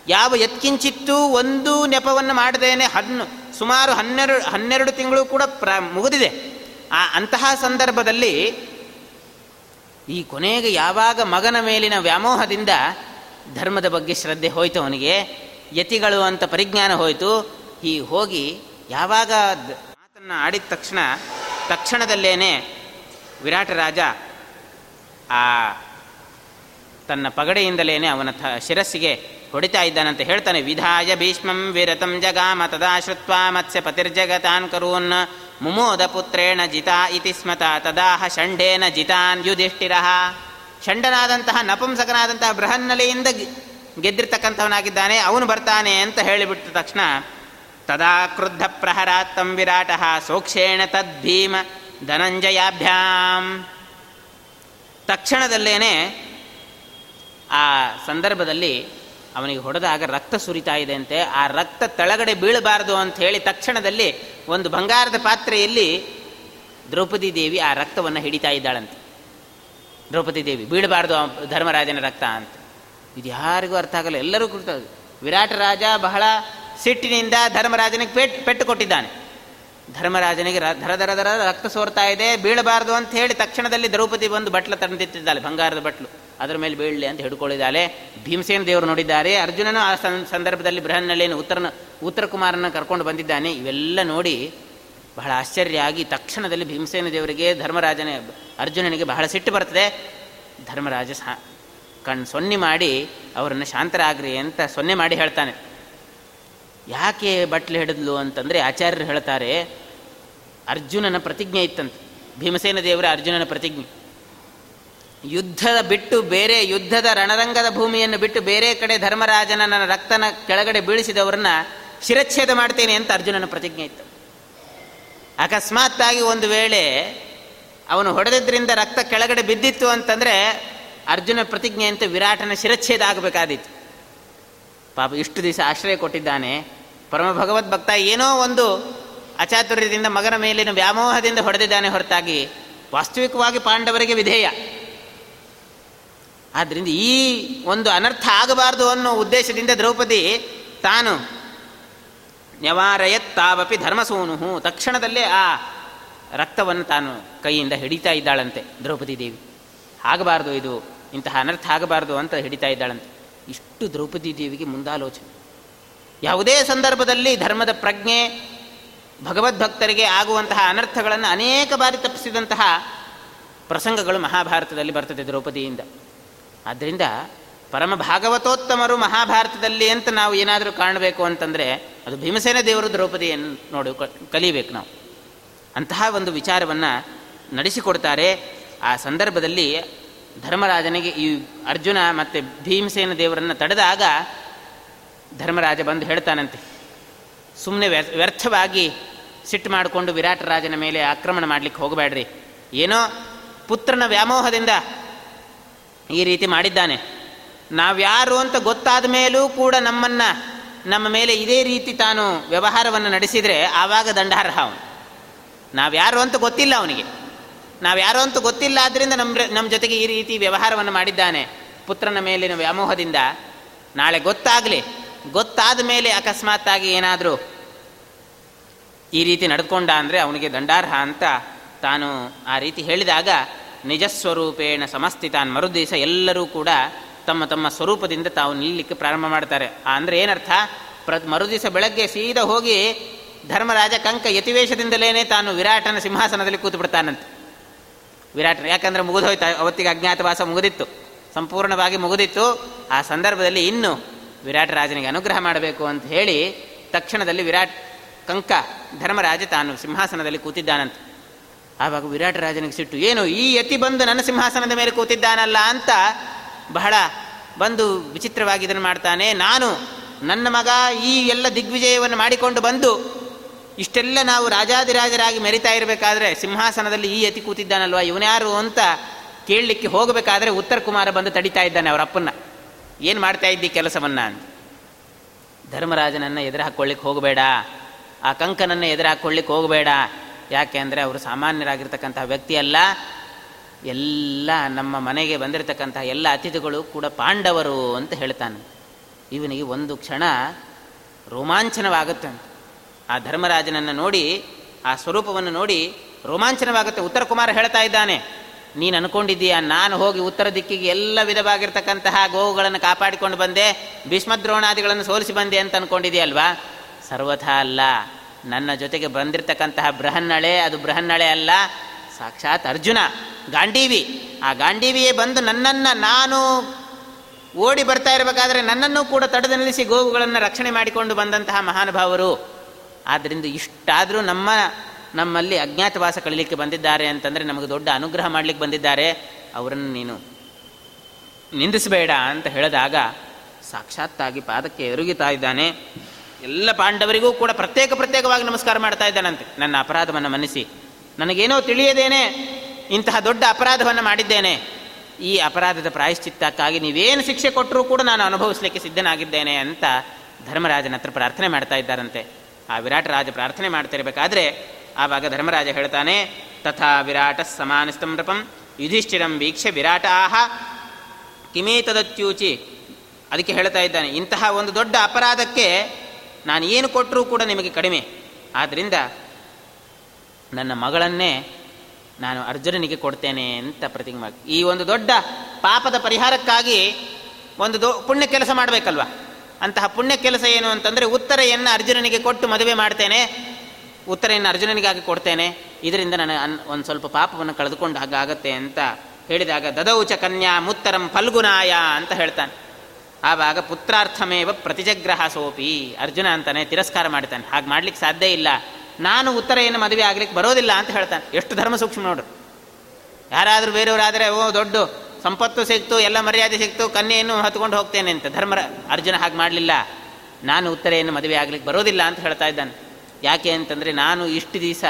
ಯಾವ ಎತ್ಕಿಂಚಿತ್ತು ಒಂದು ನೆಪವನ್ನು ಮಾಡದೇನೆ ಹನ್ನು ಸುಮಾರು ಹನ್ನೆರಡು ಹನ್ನೆರಡು ತಿಂಗಳು ಕೂಡ ಪ್ರ, ಮುಗಿದಿದೆ. ಆ ಅಂತಹ ಸಂದರ್ಭದಲ್ಲಿ ಈ ಕೊನೆಗೆ ಯಾವಾಗ ಮಗನ ಮೇಲಿನ ವ್ಯಾಮೋಹದಿಂದ ಧರ್ಮದ ಬಗ್ಗೆ ಶ್ರದ್ಧೆ ಹೋಯಿತು ಅವನಿಗೆ, ಯತಿಗಳು ಅಂತ ಪರಿಜ್ಞಾನ ಹೋಯಿತು ಈ ಹೋಗಿ ಯಾವಾಗ ಮಾತನ್ನು ಆಡಿದ ತಕ್ಷಣ, ತಕ್ಷಣದಲ್ಲೇನೆ ವಿರಾಟ ರಾಜ ಆ, ತನ್ನ ಪಗಡೆಯಿಂದಲೇ ಅವನ ಥ ಶಿರಸ್ಸಿಗೆ ಹೊಡಿತಾ ಇದ್ದಾನಂತ ಹೇಳ್ತಾನೆ. ವಿಧಾಯ ಭೀಷ್ಮಂ ವಿರತಂ ಜಗಾಮ ತದಾ ಶ್ರುತ್ವಾ ಮತ್ಸ್ಯ ಪತಿರ್ಜಗತಾನ್ ಕರೂನ್ ಮುಮೋದ ಪುತ್ರೇಣ ಜಿತಾ ಇತಿ ಸ್ಮತ ತದಾಹ ಷಂಡೇನ ಜಿತಾನ್ ಯುಧಿಷ್ಠಿರ. ಷಂಡನಾದಂತಹ ನಪುಂಸಕನಾದಂತಹ ಬೃಹನ್ನಲೆಯಿಂದ ಗೆದ್ದಿರ್ತಕ್ಕಂಥವನಾಗಿದ್ದಾನೆ. ಅವನು ಬರ್ತಾನೆ ಅಂತ ಹೇಳಿಬಿಟ್ಟ ತಕ್ಷಣ ತದಾ ಕ್ರುದ್ಧ ಪ್ರಹರಾತ್ತಂ ವಿರಾಟ ಸೋಕ್ಷೇಣ ತದ್ಭೀಮ. ಧನಂಜಯಾಭ್ಯಾಂ. ತಕ್ಷಣದಲ್ಲೇನೆ ಆ ಸಂದರ್ಭದಲ್ಲಿ ಅವನಿಗೆ ಹೊಡೆದಾಗ ರಕ್ತ ಸುರಿತಾ ಇದೆ ಅಂತೆ. ಆ ರಕ್ತ ತಳಗಡೆ ಬೀಳಬಾರದು ಅಂತ ಹೇಳಿ ತಕ್ಷಣದಲ್ಲಿ ಒಂದು ಬಂಗಾರದ ಪಾತ್ರೆಯಲ್ಲಿ ದ್ರೌಪದಿ ದೇವಿ ಆ ರಕ್ತವನ್ನು ಹಿಡಿತಾ ಇದ್ದಾಳಂತೆ. ದ್ರೌಪದಿ ದೇವಿ, ಬೀಳಬಾರ್ದು ಧರ್ಮರಾಜನ ರಕ್ತ ಅಂತ. ಇದು ಯಾರಿಗೂ ಅರ್ಥ ಆಗಲ್ಲ. ಎಲ್ಲರೂ ಕುರಿತ ವಿರಾಟ ರಾಜ ಬಹಳ ಸಿಟ್ಟಿನಿಂದ ಧರ್ಮರಾಜನಿಗೆ ಪೆಟ್ಟು ಪೆಟ್ಟು ಕೊಟ್ಟಿದ್ದಾನೆ. ಧರ್ಮರಾಜನಿಗೆ ಧರ ದರ ದರ ರಕ್ತ ಸೋರ್ತಾ ಇದೆ, ಬೀಳಬಾರದು ಅಂತ ಹೇಳಿ ತಕ್ಷಣದಲ್ಲಿ ದ್ರೌಪದಿ ಬಂದು ಬಟ್ಲ ತಂದಿಟ್ಟಿದ್ದಾಳೆ, ಬಂಗಾರದ ಬಟ್ಲು. ಅದರ ಮೇಲೆ ಬೀಳಲಿ ಅಂತ ಹಿಡ್ಕೊಳ್ಳಿದ್ದಾಳೆ. ಭೀಮಸೇನ ದೇವರು ನೋಡಿದ್ದಾರೆ, ಅರ್ಜುನನು ಆ ಸಂದರ್ಭದಲ್ಲಿ ಬೃಹನ್ನಲ್ಲೇನು ಉತ್ತರ ಉತ್ತರ ಕುಮಾರನ ಕರ್ಕೊಂಡು ಬಂದಿದ್ದಾನೆ. ಇವೆಲ್ಲ ನೋಡಿ ಬಹಳ ಆಶ್ಚರ್ಯ ಆಗಿ ತಕ್ಷಣದಲ್ಲಿ ಭೀಮಸೇನ ದೇವರಿಗೆ, ಧರ್ಮರಾಜನ, ಅರ್ಜುನನಿಗೆ ಬಹಳ ಸಿಟ್ಟು ಬರ್ತದೆ. ಧರ್ಮರಾಜ ಸಾ ಕಣ್ ಸೊನ್ನೆ ಮಾಡಿ ಅವರನ್ನು ಶಾಂತರಾಗ್ರಿ ಅಂತ ಸೊನ್ನೆ ಮಾಡಿ ಹೇಳ್ತಾನೆ. ಯಾಕೆ ಬಟ್ಲು ಹಿಡಿದ್ಲು ಅಂತಂದರೆ ಆಚಾರ್ಯರು ಹೇಳ್ತಾರೆ, ಅರ್ಜುನನ ಪ್ರತಿಜ್ಞೆ ಇತ್ತಂತೆ. ಭೀಮಸೇನ ದೇವರ ಅರ್ಜುನನ ಪ್ರತಿಜ್ಞೆ. ಯುದ್ಧದ ಬಿಟ್ಟು ಬೇರೆ, ಯುದ್ಧದ ರಣರಂಗದ ಭೂಮಿಯನ್ನು ಬಿಟ್ಟು ಬೇರೆ ಕಡೆ ಧರ್ಮರಾಜನ ರಕ್ತನ ಕೆಳಗಡೆ ಬೀಳಿಸಿದವರನ್ನ ಶಿರಚ್ಛೇದ ಮಾಡ್ತೇನೆ ಅಂತ ಅರ್ಜುನನ ಪ್ರತಿಜ್ಞೆ ಇತ್ತು. ಅಕಸ್ಮಾತ್ತಾಗಿ ಒಂದು ವೇಳೆ ಅವನು ಹೊಡೆದಿದ್ದರಿಂದ ರಕ್ತ ಕೆಳಗಡೆ ಬಿದ್ದಿತ್ತು ಅಂತಂದರೆ ಅರ್ಜುನ ಪ್ರತಿಜ್ಞೆ ಅಂತ ವಿರಾಟನ ಶಿರಚ್ಛೇದ ಆಗಬೇಕಾದಿತ್ತು ಪಾಪ ಇಷ್ಟು ದಿವಸ ಆಶ್ರಯ ಕೊಟ್ಟಿದ್ದಾನೆ ಪರಮ ಭಗವದ್ ಭಕ್ತ ಏನೋ ಒಂದು ಅಚಾತುರ್ಯದಿಂದ ಮಗನ ಮೇಲಿನ ವ್ಯಾಮೋಹದಿಂದ ಹೊಡೆದಿದ್ದಾನೆ ಹೊರತಾಗಿ ವಾಸ್ತವಿಕವಾಗಿ ಪಾಂಡವರಿಗೆ ವಿಧೇಯ. ಆದ್ದರಿಂದ ಈ ಒಂದು ಅನರ್ಥ ಆಗಬಾರದು ಅನ್ನೋ ಉದ್ದೇಶದಿಂದ ದ್ರೌಪದಿ ತಾನು ತಾವಪಿ ಧರ್ಮಸೂನು ತಕ್ಷಣದಲ್ಲೇ ಆ ರಕ್ತವನ್ನು ತಾನು ಕೈಯಿಂದ ಹಿಡಿತಾ ಇದ್ದಾಳಂತೆ ದ್ರೌಪದಿ ದೇವಿ. ಆಗಬಾರ್ದು ಇದು, ಇಂತಹ ಅನರ್ಥ ಆಗಬಾರ್ದು ಅಂತ ಹಿಡಿತಾ ಇದ್ದಾಳಂತೆ. ಇಷ್ಟು ದ್ರೌಪದಿ ದೇವಿಗೆ ಮುಂದಾಲೋಚನೆ. ಯಾವುದೇ ಸಂದರ್ಭದಲ್ಲಿ ಧರ್ಮದ ಪ್ರಜ್ಞೆ ಭಗವದ್ಭಕ್ತರಿಗೆ ಆಗುವಂತಹ ಅನರ್ಥಗಳನ್ನು ಅನೇಕ ಬಾರಿ ತಪ್ಪಿಸಿದಂತಹ ಪ್ರಸಂಗಗಳು ಮಹಾಭಾರತದಲ್ಲಿ ಬರ್ತದೆ ದ್ರೌಪದಿಯಿಂದ. ಆದ್ದರಿಂದ ಪರಮ ಭಾಗವತೋತ್ತಮರು ಮಹಾಭಾರತದಲ್ಲಿ ಅಂತ ನಾವು ಏನಾದರೂ ಕಾಣಬೇಕು ಅಂತಂದರೆ ಅದು ಭೀಮಸೇನ ದೇವರು ದ್ರೌಪದಿಯನ್ನು ನೋಡಿ ಕಲಿಬೇಕು ನಾವು. ಅಂತಹ ಒಂದು ವಿಚಾರವನ್ನು ನಡೆಸಿಕೊಡ್ತಾರೆ. ಆ ಸಂದರ್ಭದಲ್ಲಿ ಧರ್ಮರಾಜನಿಗೆ ಈ ಅರ್ಜುನ ಮತ್ತು ಭೀಮಸೇನ ದೇವರನ್ನು ತಡೆದಾಗ ಧರ್ಮರಾಜ ಬಂದು ಹೇಳ್ತಾನಂತೆ. ಸುಮ್ಮನೆ ವ್ಯರ್ಥವಾಗಿ ಸಿಟ್ಟು ಮಾಡಿಕೊಂಡು ವಿರಾಟ ರಾಜನ ಮೇಲೆ ಆಕ್ರಮಣ ಮಾಡಲಿಕ್ಕೆ ಹೋಗಬೇಡ್ರಿ. ಏನೋ ಪುತ್ರನ ವ್ಯಾಮೋಹದಿಂದ ಈ ರೀತಿ ಮಾಡಿದ್ದಾನೆ. ನಾವ್ಯಾರು ಅಂತ ಗೊತ್ತಾದ ಮೇಲೂ ಕೂಡ ನಮ್ಮನ್ನು, ನಮ್ಮ ಮೇಲೆ ಇದೇ ರೀತಿ ತಾನು ವ್ಯವಹಾರವನ್ನು ನಡೆಸಿದರೆ ಆವಾಗ ದಂಡಾರ್ಹ ಅವನು. ನಾವ್ಯಾರು ಅಂತ ಗೊತ್ತಿಲ್ಲ ಅವನಿಗೆ. ನಾವ್ಯಾರು ಅಂತ ಗೊತ್ತಿಲ್ಲ ಆದ್ದರಿಂದ ನಮ್ಮ ನಮ್ಮ ಜೊತೆಗೆ ಈ ರೀತಿ ವ್ಯವಹಾರವನ್ನು ಮಾಡಿದ್ದಾನೆ ಪುತ್ರನ ಮೇಲಿನ ವ್ಯಾಮೋಹದಿಂದ. ನಾಳೆ ಗೊತ್ತಾಗಲಿ. ಗೊತ್ತಾದ ಮೇಲೆ ಅಕಸ್ಮಾತ್ತಾಗಿ ಏನಾದರೂ ಈ ರೀತಿ ನಡ್ಕೊಂಡ ಅಂದರೆ ಅವನಿಗೆ ದಂಡಾರ್ಹ ಅಂತ ತಾನು ಆ ರೀತಿ ಹೇಳಿದಾಗ ನಿಜಸ್ವರೂಪೇಣ ಸಮಸ್ಥಿತಾನ್ ಮರುದಿವಸ ಎಲ್ಲರೂ ಕೂಡ ತಮ್ಮ ತಮ್ಮ ಸ್ವರೂಪದಿಂದ ತಾವು ನಿಲ್ಲಲಿಕ್ಕೆ ಪ್ರಾರಂಭ ಮಾಡ್ತಾರೆ. ಅಂದರೆ ಏನರ್ಥ? ಪ್ರ ಮರುದಿವಸ ಬೆಳಗ್ಗೆ ಸೀದಾ ಹೋಗಿ ಧರ್ಮರಾಜ ಕಂಕ ಯತಿವೇಶದಿಂದಲೇ ತಾನು ವಿರಾಟನ ಸಿಂಹಾಸನದಲ್ಲಿ ಕೂತು ಬಿಡ್ತಾನಂತೆ. ವಿರಾಟ ಯಾಕಂದ್ರೆ ಮುಗಿದೋಯ್ತು, ಅವತ್ತಿಗೆ ಅಜ್ಞಾತವಾಸ ಮುಗಿದಿತ್ತು. ಸಂಪೂರ್ಣವಾಗಿ ಮುಗಿದಿತ್ತು. ಆ ಸಂದರ್ಭದಲ್ಲಿ ಇನ್ನು ವಿರಾಟ ರಾಜನಿಗೆ ಅನುಗ್ರಹ ಮಾಡಬೇಕು ಅಂತ ಹೇಳಿ ತಕ್ಷಣದಲ್ಲಿ ವಿರಾಟ್ ಕಂಕ ಧರ್ಮರಾಜ ತಾನು ಸಿಂಹಾಸನದಲ್ಲಿ ಕೂತಿದ್ದಾನಂತೆ. ಆವಾಗ ವಿರಾಟ ರಾಜನಿಗೆ ಸಿಟ್ಟು, ಏನು, ಈ ಯತಿ ಬಂದು ನನ್ನ ಸಿಂಹಾಸನದ ಮೇಲೆ ಕೂತಿದ್ದಾನಲ್ಲ ಅಂತ ಬಹಳ ಬಂದು ವಿಚಿತ್ರವಾಗಿ ಇದನ್ನು ಮಾಡ್ತಾನೆ. ನಾನು ನನ್ನ ಮಗ ಈ ಎಲ್ಲ ದಿಗ್ವಿಜಯವನ್ನು ಮಾಡಿಕೊಂಡು ಬಂದು ಇಷ್ಟೆಲ್ಲ ನಾವು ರಾಜಾದಿರಾಜರಾಗಿ ಮೆರಿತಾ ಇರಬೇಕಾದ್ರೆ ಸಿಂಹಾಸನದಲ್ಲಿ ಈ ಯತಿ ಕೂತಿದ್ದಾನಲ್ವಾ, ಇವನ್ಯಾರು ಅಂತ ಕೇಳಲಿಕ್ಕೆ ಹೋಗಬೇಕಾದ್ರೆ ಉತ್ತರ ಕುಮಾರ ಬಂದು ತಡಿತಾ ಇದ್ದಾನೆ ಅವರ ಅಪ್ಪನ್ನ ಏನು ಮಾಡ್ತಾ ಇದ್ದಿ ಕೆಲಸವನ್ನು ಅಂತ. ಧರ್ಮರಾಜನನ್ನು ಎದುರು ಹಾಕ್ಕೊಳ್ಳಿಕ್ಕೆ ಹೋಗಬೇಡ. ಆ ಕಂಕನನ್ನು ಎದುರು ಹಾಕ್ಕೊಳ್ಳಿಕ್ಕೆ ಹೋಗಬೇಡ. ಯಾಕೆ ಅಂದರೆ ಅವರು ಸಾಮಾನ್ಯರಾಗಿರ್ತಕ್ಕಂತಹ ವ್ಯಕ್ತಿ ಅಲ್ಲ. ಎಲ್ಲ ನಮ್ಮ ಮನೆಗೆ ಬಂದಿರತಕ್ಕಂತಹ ಎಲ್ಲ ಅತಿಥಿಗಳು ಕೂಡ ಪಾಂಡವರು ಅಂತ ಹೇಳ್ತಾನೆ. ಇವನಿಗೆ ಒಂದು ಕ್ಷಣ ರೋಮಾಂಚನವಾಗುತ್ತೆ ಆ ಧರ್ಮರಾಜನನ್ನು ನೋಡಿ, ಆ ಸ್ವರೂಪವನ್ನು ನೋಡಿ ರೋಮಾಂಚನವಾಗುತ್ತೆ. ಉತ್ತರ ಕುಮಾರ ಹೇಳ್ತಾ ಇದ್ದಾನೆ. ನೀನು ಅನ್ಕೊಂಡಿದ್ದೀಯ? ನಾನು ಹೋಗಿ ಉತ್ತರ ದಿಕ್ಕಿಗೆ ಎಲ್ಲ ವಿಧವಾಗಿರ್ತಕ್ಕಂತಹ ಗೋವುಗಳನ್ನು ಕಾಪಾಡಿಕೊಂಡು ಬಂದೆ ಭೀಷ್ಮದ್ರೋಣಾದಿಗಳನ್ನು ಸೋಲಿಸಿ ಬಂದೆ ಅಂತ ಅನ್ಕೊಂಡಿದೆಯಲ್ವಾ ಸರ್ವಥಾ ಅಲ್ಲ. ನನ್ನ ಜೊತೆಗೆ ಬಂದಿರತಕ್ಕಂತಹ ಬೃಹನ್ನಳೆ, ಅದು ಬೃಹನ್ನಳೆ ಅಲ್ಲ. ಸಾಕ್ಷಾತ್ ಅರ್ಜುನ, ಗಾಂಡೀವಿ. ಆ ಗಾಂಡೀವಿಯೇ ಬಂದು ನನ್ನನ್ನು ನಾನು ಓಡಿ ಬರ್ತಾ ಇರಬೇಕಾದ್ರೆ ನನ್ನನ್ನು ಕೂಡ ತಡೆದು ನಿಲ್ಲಿಸಿ ಗೋವುಗಳನ್ನು ರಕ್ಷಣೆ ಮಾಡಿಕೊಂಡು ಬಂದಂತಹ ಮಹಾನುಭಾವರು. ಆದ್ದರಿಂದ ಇಷ್ಟಾದರೂ ನಮ್ಮ ನಮ್ಮಲ್ಲಿ ಅಜ್ಞಾತವಾಸ ಕಳಿಲಿಕ್ಕೆ ಬಂದಿದ್ದಾರೆ ಅಂತಂದರೆ ನಮಗೆ ದೊಡ್ಡ ಅನುಗ್ರಹ ಮಾಡಲಿಕ್ಕೆ ಬಂದಿದ್ದಾರೆ. ಅವರನ್ನು ನೀನು ನಿಂದಿಸಬೇಡ ಅಂತ ಹೇಳಿದಾಗ ಸಾಕ್ಷಾತ್ತಾಗಿ ಪಾದಕ್ಕೆ ಎರುಗಿತಾ ಇದ್ದಾನೆ. ಎಲ್ಲ ಪಾಂಡವರಿಗೂ ಕೂಡ ಪ್ರತ್ಯೇಕ ಪ್ರತ್ಯೇಕವಾಗಿ ನಮಸ್ಕಾರ ಮಾಡ್ತಾ ಇದ್ದಾನಂತೆ. ನನ್ನ ಅಪರಾಧವನ್ನು ಮನ್ನಿಸಿ. ನನಗೇನೋ ತಿಳಿಯದೇನೆ. ಇಂತಹ ದೊಡ್ಡ ಅಪರಾಧವನ್ನು ಮಾಡಿದ್ದೇನೆ. ಈ ಅಪರಾಧದ ಪ್ರಾಯಶ್ಚಿತ್ತಕ್ಕಾಗಿ ನೀವೇನು ಶಿಕ್ಷೆ ಕೊಟ್ಟರೂ ಕೂಡ ನಾನು ಅನುಭವಿಸಲಿಕ್ಕೆ ಸಿದ್ಧನಾಗಿದ್ದೇನೆ ಅಂತ ಧರ್ಮರಾಜನ ಹತ್ರ ಪ್ರಾರ್ಥನೆ ಮಾಡ್ತಾ ಇದ್ದಾರಂತೆ. ಆ ವಿರಾಟ ರಾಜ ಪ್ರಾರ್ಥನೆ ಮಾಡ್ತಿರಬೇಕಾದ್ರೆ ಆವಾಗ ಧರ್ಮರಾಜ ಹೇಳ್ತಾನೆ, ತಥಾ ವಿರಾಟ ಸಮಾನಸ್ತಂ ನೃಪಂ, ಯುಧಿಷ್ಠಿರಂ ವೀಕ್ಷೆ ವಿರಾಟ ಆಹ. ಕಿಮೇತದತ್ಯೂಚಿ ಅದಕ್ಕೆ ಹೇಳ್ತಾ ಇದ್ದಾನೆ, ಇಂತಹ ಒಂದು ದೊಡ್ಡ ಅಪರಾಧಕ್ಕೆ ನಾನು ಏನು ಕೊಟ್ಟರೂ ಕೂಡ ನಿಮಗೆ ಕಡಿಮೆ. ಆದ್ದರಿಂದ ನನ್ನ ಮಗಳನ್ನೇ ನಾನು ಅರ್ಜುನನಿಗೆ ಕೊಡ್ತೇನೆ ಅಂತ ಪ್ರತಿಜ್ಞೆ ಈ ಒಂದು ದೊಡ್ಡ ಪಾಪದ ಪರಿಹಾರಕ್ಕಾಗಿ ಒಂದು ದೊ ಪುಣ್ಯ ಕೆಲಸ ಮಾಡಬೇಕಲ್ವ? ಅಂತಹ ಪುಣ್ಯ ಕೆಲಸ ಏನು ಅಂತಂದರೆ ಉತ್ತರೆಯನ್ನು ಅರ್ಜುನನಿಗೆ ಕೊಟ್ಟು ಮದುವೆ ಮಾಡ್ತೇನೆ. ಉತ್ತರೆಯನ್ನು ಅರ್ಜುನನಿಗಾಗಿ ಕೊಡ್ತೇನೆ. ಇದರಿಂದ ನನಗೆ ಅನ್, ಒಂದು ಸ್ವಲ್ಪ ಪಾಪವನ್ನು ಕಳೆದುಕೊಂಡು ಹಾಗಾಗತ್ತೆ ಅಂತ ಹೇಳಿದಾಗ, ದದೌಚ ಕನ್ಯಾ ಮುತ್ತರಂ ಫಲ್ಗುನಾಯ ಅಂತ ಹೇಳ್ತಾನೆ. ಆವಾಗ ಪುತ್ರಾರ್ಥಮೇವ ಪ್ರತಿಜಗ್ರಹ ಸೋಪಿ ಅರ್ಜುನ ಅಂತಾನೆ ತಿರಸ್ಕಾರ ಮಾಡ್ತಾನೆ. ಹಾಗೆ ಮಾಡ್ಲಿಕ್ಕೆ ಸಾಧ್ಯ ಇಲ್ಲ. ನಾನು ಉತ್ತರ ಏನು ಮದುವೆ ಆಗ್ಲಿಕ್ಕೆ ಬರೋದಿಲ್ಲ ಅಂತ ಹೇಳ್ತಾನೆ. ಎಷ್ಟು ಧರ್ಮ ಸೂಕ್ಷ್ಮ ನೋಡ್ರಿ ಯಾರಾದರೂ ಬೇರೆಯವರಾದರೆ, ಓ ದೊಡ್ಡ, ಸಂಪತ್ತು ಸಿಕ್ತು, ಎಲ್ಲ ಮರ್ಯಾದೆ ಸಿಕ್ತು, ಕನ್ಯೆಯನ್ನು ಹತ್ಕೊಂಡು ಹೋಗ್ತೇನೆ ಅಂತ. ಧರ್ಮ ಅರ್ಜುನ ಹಾಗೆ ಮಾಡಲಿಲ್ಲ. ನಾನು ಉತ್ತರೆಯನ್ನು ಮದುವೆ ಆಗ್ಲಿಕ್ಕೆ ಬರೋದಿಲ್ಲ ಅಂತ ಹೇಳ್ತಾ ಇದ್ದಾನೆ. ಯಾಕೆ ಅಂತಂದರೆ ನಾನು ಇಷ್ಟು ದಿವಸ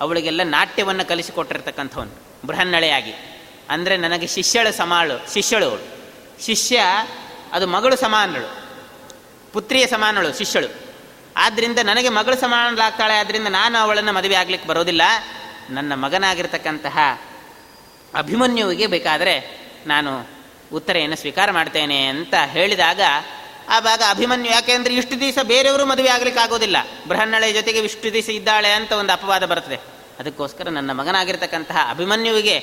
ಅವಳಿಗೆಲ್ಲ ನಾಟ್ಯವನ್ನು ಕಲಿಸಿಕೊಟ್ಟಿರ್ತಕ್ಕಂಥವನು, ಬೃಹನ್ನಳೆಯಾಗಿ. ಅಂದರೆ ನನಗೆ ಶಿಷ್ಯಳ ಸಮಾಳು, ಶಿಷ್ಯಳು ಶಿಷ್ಯ, ಅದು ಮಗಳು ಸಮಾನಳು, ಪುತ್ರಿಯ ಸಮಾನಳು, ಶಿಷ್ಯಳು. ಆದ್ದರಿಂದ ನನಗೆ ಮಗಳು ಸಮಾನಳಾಗ್ತಾಳೆ ಆದ್ದರಿಂದ ನಾನು ಅವಳನ್ನು ಮದುವೆ ಆಗ್ಲಿಕ್ಕೆ ಬರೋದಿಲ್ಲ. ನನ್ನ ಮಗನಾಗಿರ್ತಕ್ಕಂತಹ ಅಭಿಮನ್ಯುವಿಗೆ ಬೇಕಾದರೆ ನಾನು ಉತ್ತರೆಯನ್ನು ಸ್ವೀಕಾರ ಮಾಡ್ತೇನೆ ಅಂತ ಹೇಳಿದಾಗ ಆವಾಗ ಅಭಿಮನ್ಯು, ಯಾಕೆಂದರೆ ಇಷ್ಟು ದಿವಸ ಬೇರೆಯವರು ಮದುವೆ ಆಗ್ಲಿಕ್ಕೆ ಆಗೋದಿಲ್ಲ ಬೃಹನ್ನಳೆ ಜೊತೆಗೆ ಇಷ್ಟು ದಿವಸ ಇದ್ದಾಳೆ ಅಂತ ಒಂದು ಅಪವಾದ ಬರ್ತದೆ. ಅದಕ್ಕೋಸ್ಕರ ನನ್ನ ಮಗನಾಗಿರ್ತಕ್ಕಂತಹ ಅಭಿಮನ್ಯುವಿಗೆ